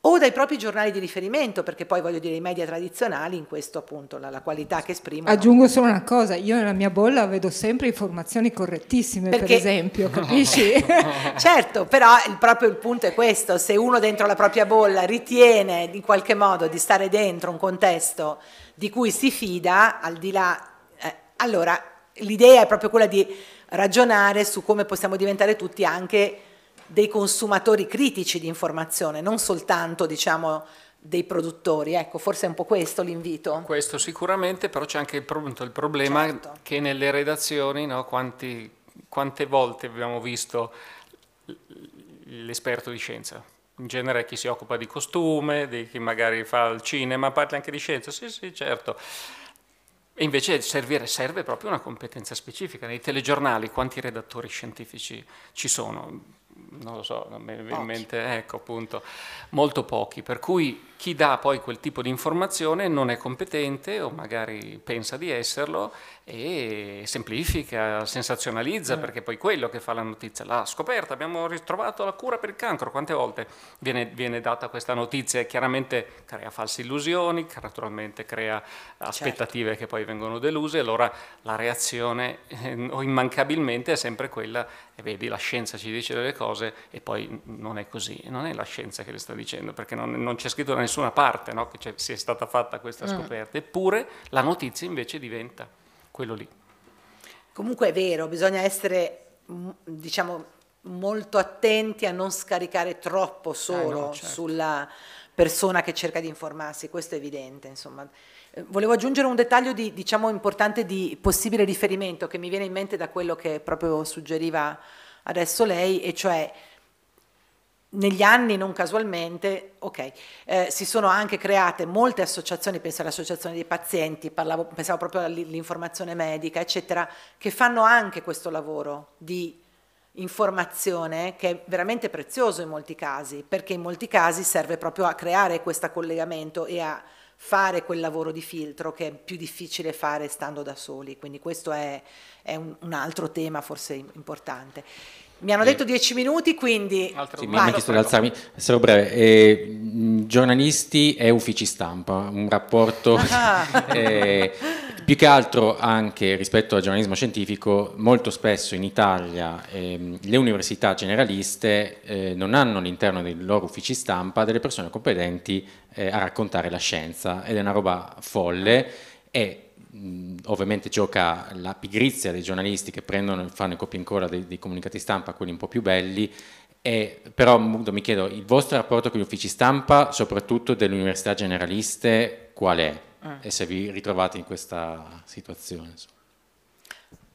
o dai propri giornali di riferimento, perché poi voglio dire i media tradizionali in questo appunto la, la qualità che esprimono. Aggiungo solo una cosa, io nella mia bolla vedo sempre informazioni correttissime, perché... per esempio, capisci? certo, però il, proprio il punto è questo, se uno dentro la propria bolla ritiene in qualche modo di stare dentro un contesto di cui si fida, al di là, eh, allora l'idea è proprio quella di ragionare su come possiamo diventare tutti anche dei consumatori critici di informazione, non soltanto diciamo dei produttori. Ecco, forse è un po' questo l'invito. Questo sicuramente, però c'è anche il, problema certo. che nelle redazioni, no, quanti, quante volte abbiamo visto l'esperto di scienza? In genere chi si occupa di costume, di chi magari fa il cinema, parla anche di scienza, sì sì certo. E invece servire, serve proprio una competenza specifica. Nei telegiornali quanti redattori scientifici ci sono? Non lo so, non mi viene in mente, ecco appunto, molto pochi. Per cui chi dà poi quel tipo di informazione non è competente o magari pensa di esserlo e semplifica, sensazionalizza, mm. perché poi quello che fa la notizia, la scoperta, abbiamo ritrovato la cura per il cancro, quante volte viene, viene data questa notizia e chiaramente crea false illusioni, naturalmente crea aspettative certo. che poi vengono deluse, allora la reazione eh, immancabilmente è sempre quella, e vedi la scienza ci dice delle cose e poi non è così, non è la scienza che le sta dicendo, perché non, non c'è scritto da nessuna parte no? che sia stata fatta questa mm. scoperta, eppure la notizia invece diventa quello lì. Comunque è vero, bisogna essere mm, diciamo, molto attenti a non scaricare troppo solo eh no, certo. sulla persona che cerca di informarsi, questo è evidente. Insomma. Eh, volevo aggiungere un dettaglio di, diciamo, importante di possibile riferimento che mi viene in mente da quello che proprio suggeriva adesso lei, e cioè negli anni, non casualmente, okay, eh, si sono anche create molte associazioni, penso all'associazione dei pazienti, parlavo, pensavo proprio all'informazione medica, eccetera, che fanno anche questo lavoro di informazione che è veramente prezioso in molti casi, perché in molti casi serve proprio a creare questo collegamento e a fare quel lavoro di filtro che è più difficile fare stando da soli, quindi questo è, è un, un altro tema forse importante. Mi hanno detto dieci minuti, quindi... Sì, mi hanno chiesto di alzarmi, sarò breve. Eh, giornalisti e uffici stampa, un rapporto... Ah. eh, più che altro anche rispetto al giornalismo scientifico, molto spesso in Italia eh, le università generaliste eh, non hanno all'interno dei loro uffici stampa delle persone competenti eh, a raccontare la scienza ed è una roba folle. E ovviamente gioca la pigrizia dei giornalisti che prendono e fanno i copia e incolla dei, dei, comunicati stampa, quelli un po' più belli, e, però mi chiedo, il vostro rapporto con gli uffici stampa, soprattutto delle università generaliste, qual è? Mm. E se vi ritrovate in questa situazione? Insomma.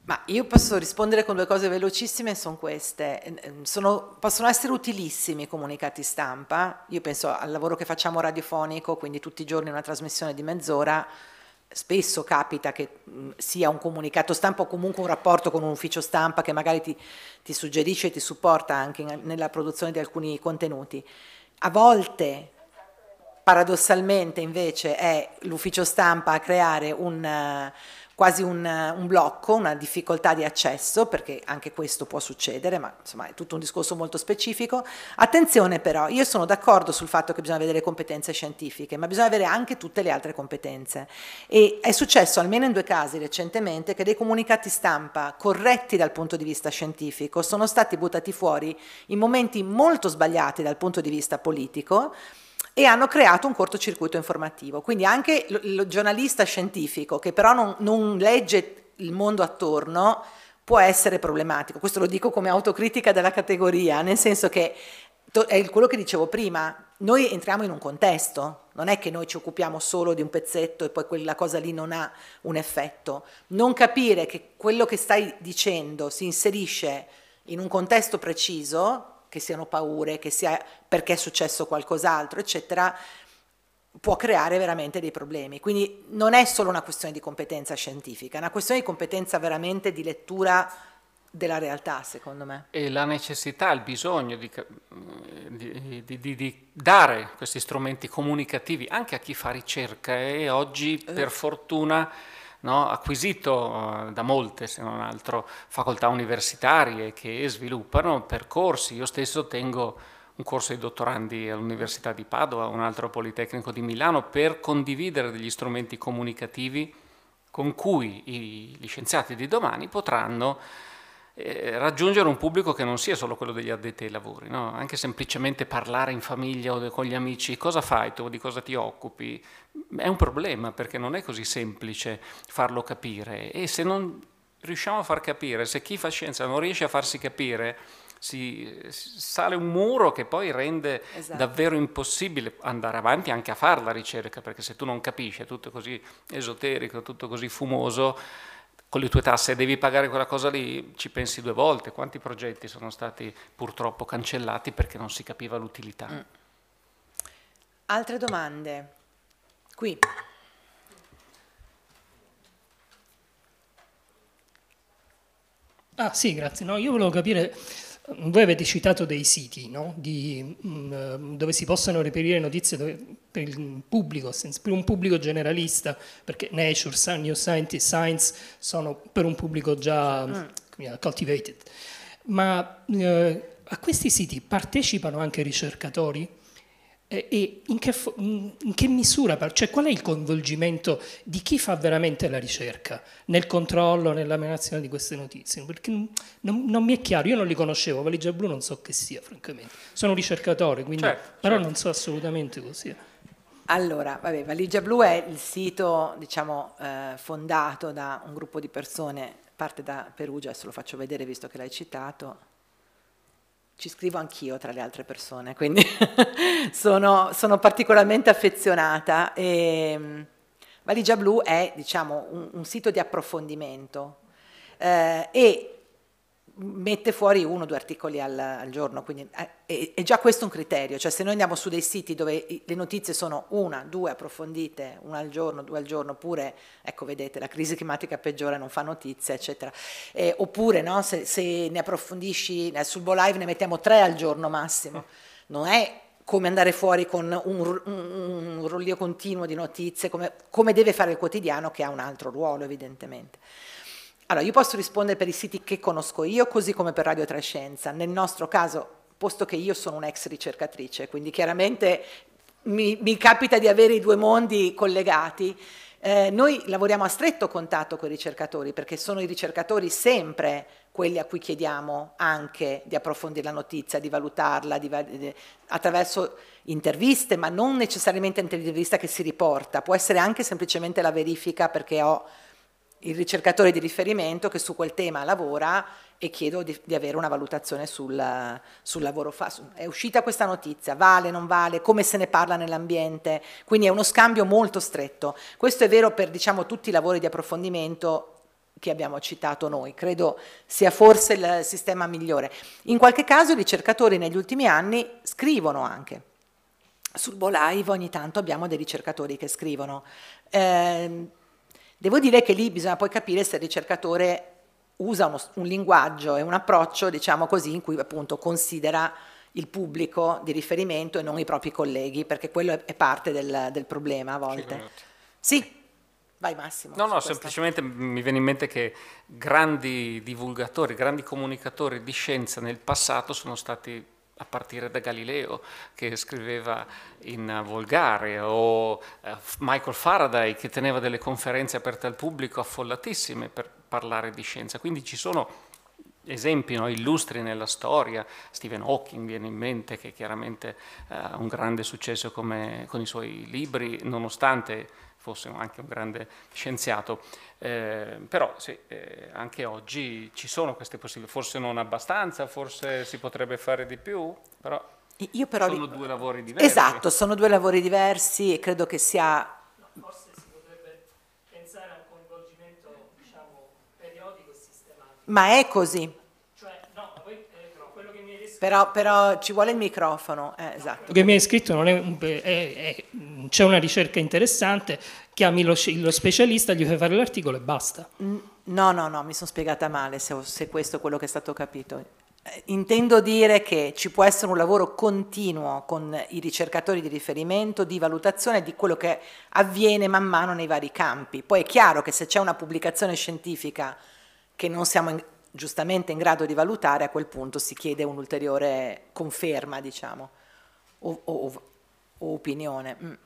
Ma io posso rispondere con due cose velocissime, sono queste. Sono, possono essere utilissimi i comunicati stampa. Io penso al lavoro che facciamo radiofonico, quindi tutti i giorni una trasmissione di mezz'ora spesso capita che mh, sia un comunicato stampa o comunque un rapporto con un ufficio stampa che magari ti, ti suggerisce e ti supporta anche nella produzione di alcuni contenuti. A volte, paradossalmente, invece, è l'ufficio stampa a creare un... Uh, quasi un, un, blocco, una difficoltà di accesso, perché anche questo può succedere, ma insomma è tutto un discorso molto specifico. Attenzione però, io sono d'accordo sul fatto che bisogna avere competenze scientifiche, ma bisogna avere anche tutte le altre competenze. E è successo almeno in due casi recentemente che dei comunicati stampa corretti dal punto di vista scientifico sono stati buttati fuori in momenti molto sbagliati dal punto di vista politico e hanno creato un cortocircuito informativo. Quindi anche il giornalista scientifico che però non, non legge il mondo attorno può essere problematico. Questo lo dico come autocritica della categoria, nel senso che è quello che dicevo prima, noi entriamo in un contesto, non è che noi ci occupiamo solo di un pezzetto e poi quella cosa lì non ha un effetto. Non capire che quello che stai dicendo si inserisce in un contesto preciso che siano paure, che sia perché è successo qualcos'altro, eccetera, può creare veramente dei problemi. Quindi non è solo una questione di competenza scientifica, è una questione di competenza veramente di lettura della realtà, secondo me. E la necessità, il bisogno di, di, di, di dare questi strumenti comunicativi anche a chi fa ricerca e oggi eh. per fortuna no, acquisito eh, da molte, se non altro, facoltà universitarie che sviluppano percorsi. Io stesso tengo un corso di dottorandi all'Università di Padova, un altro Politecnico di Milano, per condividere degli strumenti comunicativi con cui gli scienziati di domani potranno eh, raggiungere un pubblico che non sia solo quello degli addetti ai lavori, no? anche semplicemente parlare in famiglia o con gli amici, cosa fai tu, di cosa ti occupi, è un problema perché non è così semplice farlo capire e se non riusciamo a far capire, se chi fa scienza non riesce a farsi capire, si, sale un muro che poi rende esatto. davvero impossibile andare avanti anche a fare la ricerca, perché se tu non capisci, è tutto così esoterico, tutto così fumoso, con le tue tasse devi pagare quella cosa lì, ci pensi due volte. Quanti progetti sono stati purtroppo cancellati perché non si capiva l'utilità? Mm. Altre domande? Qui. Ah sì, grazie. No, io volevo capire voi avete citato dei siti no? Di, mh, mm, dove si possono reperire notizie dove, per il pubblico, per un pubblico generalista, perché Nature, New Scientist, Science sono per un pubblico già mm. cultivated. Ma eh, a questi siti partecipano anche ricercatori? E in che, in che, misura, cioè qual è il coinvolgimento di chi fa veramente la ricerca nel controllo, nell'emanazione di queste notizie? Perché non, non, mi è chiaro, io non li conoscevo, Valigia Blu non so che sia, francamente. Sono un ricercatore, quindi, certo, però certo. non so assolutamente cos'ia. Allora, vabbè, Valigia Blu è il sito, diciamo, eh, fondato da un gruppo di persone, parte da Perugia, adesso lo faccio vedere visto che l'hai citato, ci scrivo anch'io tra le altre persone, quindi sono, sono, particolarmente affezionata. E, mm, Valigia Blu è diciamo, un, un sito di approfondimento eh, e mette fuori uno o due articoli al, al giorno, quindi eh, è, è, già questo un criterio, cioè se noi andiamo su dei siti dove le notizie sono una, due approfondite, una al giorno, due al giorno, oppure, ecco vedete, la crisi climatica peggiora, non fa notizie, eccetera, eh, oppure no, se, se, ne approfondisci, eh, sul Bo Live ne mettiamo tre al giorno massimo, non è come andare fuori con un, un, un rollio continuo di notizie, come, come deve fare il quotidiano che ha un altro ruolo evidentemente. Allora, io posso rispondere per i siti che conosco io, così come per Radio Trascienza. Nel nostro caso, posto che io sono un'ex ricercatrice, quindi chiaramente mi, mi capita di avere i due mondi collegati, eh, noi lavoriamo a stretto contatto con i ricercatori, perché sono i ricercatori sempre quelli a cui chiediamo anche di approfondire la notizia, di valutarla di, di, attraverso interviste, ma non necessariamente intervista che si riporta, può essere anche semplicemente la verifica perché ho il ricercatore di riferimento che su quel tema lavora e chiedo di, di avere una valutazione sul, sul lavoro fatto. È uscita questa notizia, vale, non vale, come se ne parla nell'ambiente, quindi è uno scambio molto stretto. Questo è vero per diciamo, tutti i lavori di approfondimento che abbiamo citato noi, credo sia forse il sistema migliore. In qualche caso i ricercatori negli ultimi anni scrivono anche. Sul Bolive ogni tanto abbiamo dei ricercatori che scrivono. Eh, Devo dire che lì bisogna poi capire se il ricercatore usa uno, un linguaggio e un approccio, diciamo così, in cui appunto considera il pubblico di riferimento e non i propri colleghi, perché quello è, è parte del, del, problema a volte. Sì, vai Massimo. No, no, semplicemente mi viene in mente che grandi divulgatori, grandi comunicatori di scienza nel passato sono stati a partire da Galileo che scriveva in volgare o eh, Michael Faraday che teneva delle conferenze aperte al pubblico affollatissime per parlare di scienza. Quindi ci sono esempi no, illustri nella storia, Stephen Hawking viene in mente che chiaramente ha eh, un grande successo come, con i suoi libri, nonostante fosse anche un grande scienziato. Eh, però sì, eh, anche oggi ci sono queste possibilità, forse non abbastanza, forse si potrebbe fare di più, però, però sono li... due lavori diversi. Esatto, sono due lavori diversi e credo che sia... forse si potrebbe pensare a un coinvolgimento diciamo, periodico e sistematico. Ma è così. Cioè, però, però, ci vuole il microfono, eh, esatto. Quello che mi hai scritto non è, un, è, è c'è una ricerca interessante, chiami lo, lo, specialista, gli fai fare l'articolo e basta. No, no, no, mi sono spiegata male se, se questo è quello che è stato capito. Eh, intendo dire che ci può essere un lavoro continuo con i ricercatori di riferimento, di valutazione di quello che avviene man mano nei vari campi. Poi è chiaro che se c'è una pubblicazione scientifica che non siamo in, giustamente in grado di valutare, a quel punto si chiede un'ulteriore conferma, diciamo, o, o, o opinione.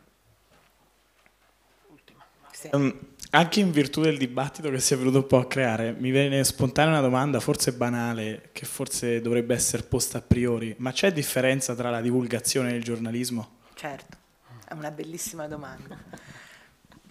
Sì. Um, anche in virtù del dibattito che si è venuto un po' a creare, mi viene spontanea una domanda, forse banale, che forse dovrebbe essere posta a priori, ma c'è differenza tra la divulgazione e il giornalismo? Certo, è una bellissima domanda,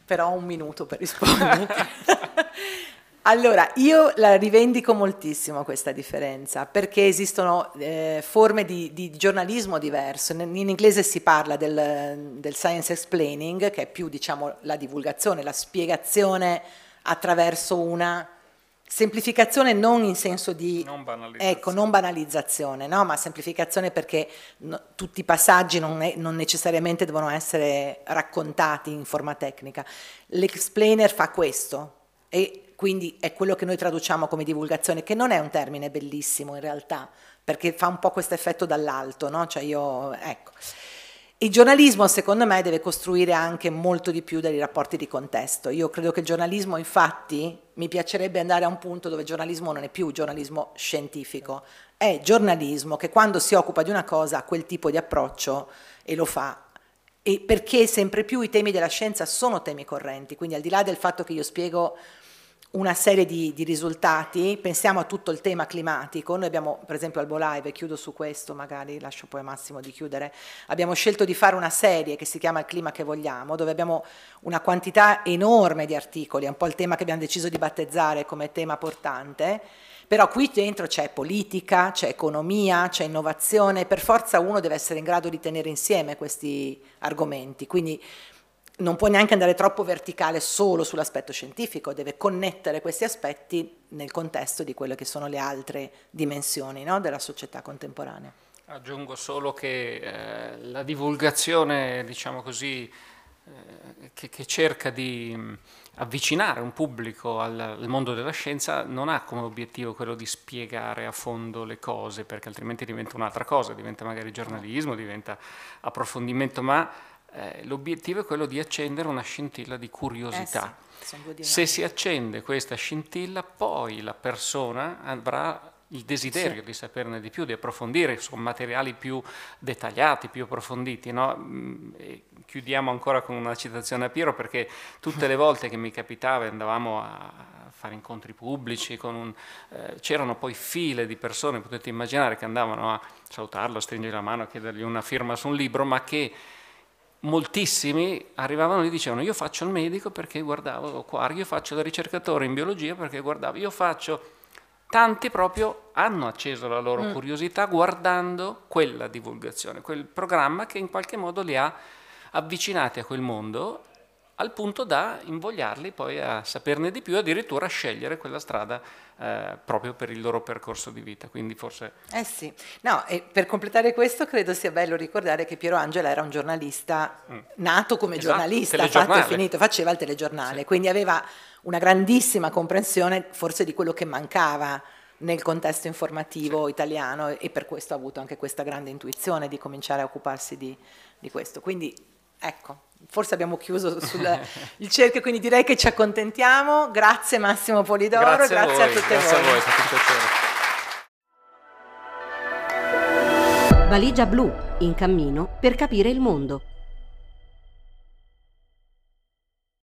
però ho un minuto per rispondere. Allora, io la rivendico moltissimo questa differenza, perché esistono eh, forme di, di, giornalismo diverse. In, in inglese si parla del, del, science explaining, che è più diciamo, la divulgazione, la spiegazione attraverso una semplificazione non in senso di non banalizzazione, ecco, non banalizzazione no? ma semplificazione perché no, tutti i passaggi non, è, non, necessariamente devono essere raccontati in forma tecnica. L'explainer fa questo e quindi è quello che noi traduciamo come divulgazione, che non è un termine bellissimo in realtà, perché fa un po' questo effetto dall'alto, no? Cioè io, ecco. Il giornalismo secondo me deve costruire anche molto di più dei rapporti di contesto. Io credo che il giornalismo infatti mi piacerebbe andare a un punto dove il giornalismo non è più giornalismo scientifico, è giornalismo che quando si occupa di una cosa ha quel tipo di approccio e lo fa. E perché sempre più i temi della scienza sono temi correnti, quindi al di là del fatto che io spiego una serie di, di, risultati, pensiamo a tutto il tema climatico, noi abbiamo per esempio al Live, chiudo su questo, magari lascio poi a Massimo di chiudere, abbiamo scelto di fare una serie che si chiama Il clima che vogliamo, dove abbiamo una quantità enorme di articoli, è un po' il tema che abbiamo deciso di battezzare come tema portante, però qui dentro c'è politica, c'è economia, c'è innovazione, per forza uno deve essere in grado di tenere insieme questi argomenti, quindi non può neanche andare troppo verticale solo sull'aspetto scientifico, deve connettere questi aspetti nel contesto di quelle che sono le altre dimensioni no, della società contemporanea. Aggiungo solo che eh, la divulgazione, diciamo così, eh, che, che, cerca di mh, avvicinare un pubblico al, al, mondo della scienza non ha come obiettivo quello di spiegare a fondo le cose, perché altrimenti diventa un'altra cosa, diventa magari giornalismo, diventa approfondimento, ma eh, l'obiettivo è quello di accendere una scintilla di curiosità. Eh sì, Se si accende questa scintilla, poi la persona avrà il desiderio sì. di saperne di più, di approfondire su materiali più dettagliati, più approfonditi. No? Mm, chiudiamo ancora con una citazione a Piero perché tutte le volte che mi capitava andavamo a fare incontri pubblici, un, eh, c'erano poi file di persone, potete immaginare, che andavano a salutarlo, a stringere la mano, a chiedergli una firma su un libro, ma che moltissimi arrivavano e dicevano io faccio il medico perché guardavo qua, io faccio il ricercatore in biologia perché guardavo, io faccio... Tanti proprio hanno acceso la loro mm. curiosità guardando quella divulgazione, quel programma che in qualche modo li ha avvicinati a quel mondo al punto da invogliarli poi a saperne di più, addirittura a scegliere quella strada eh, proprio per il loro percorso di vita. Quindi forse... Eh sì, no, e per completare questo credo sia bello ricordare che Piero Angela era un giornalista mm. nato come esatto, giornalista, fatto e finito, faceva il telegiornale, sì. quindi aveva una grandissima comprensione forse di quello che mancava nel contesto informativo sì. italiano e per questo ha avuto anche questa grande intuizione di cominciare a occuparsi di, di questo. Quindi ecco, forse abbiamo chiuso sul il cerchio, quindi direi che ci accontentiamo. Grazie Massimo Polidoro, grazie, grazie a, voi, a tutte grazie voi. a voi, è stato un piacere. Valigia blu, in cammino per capire il mondo.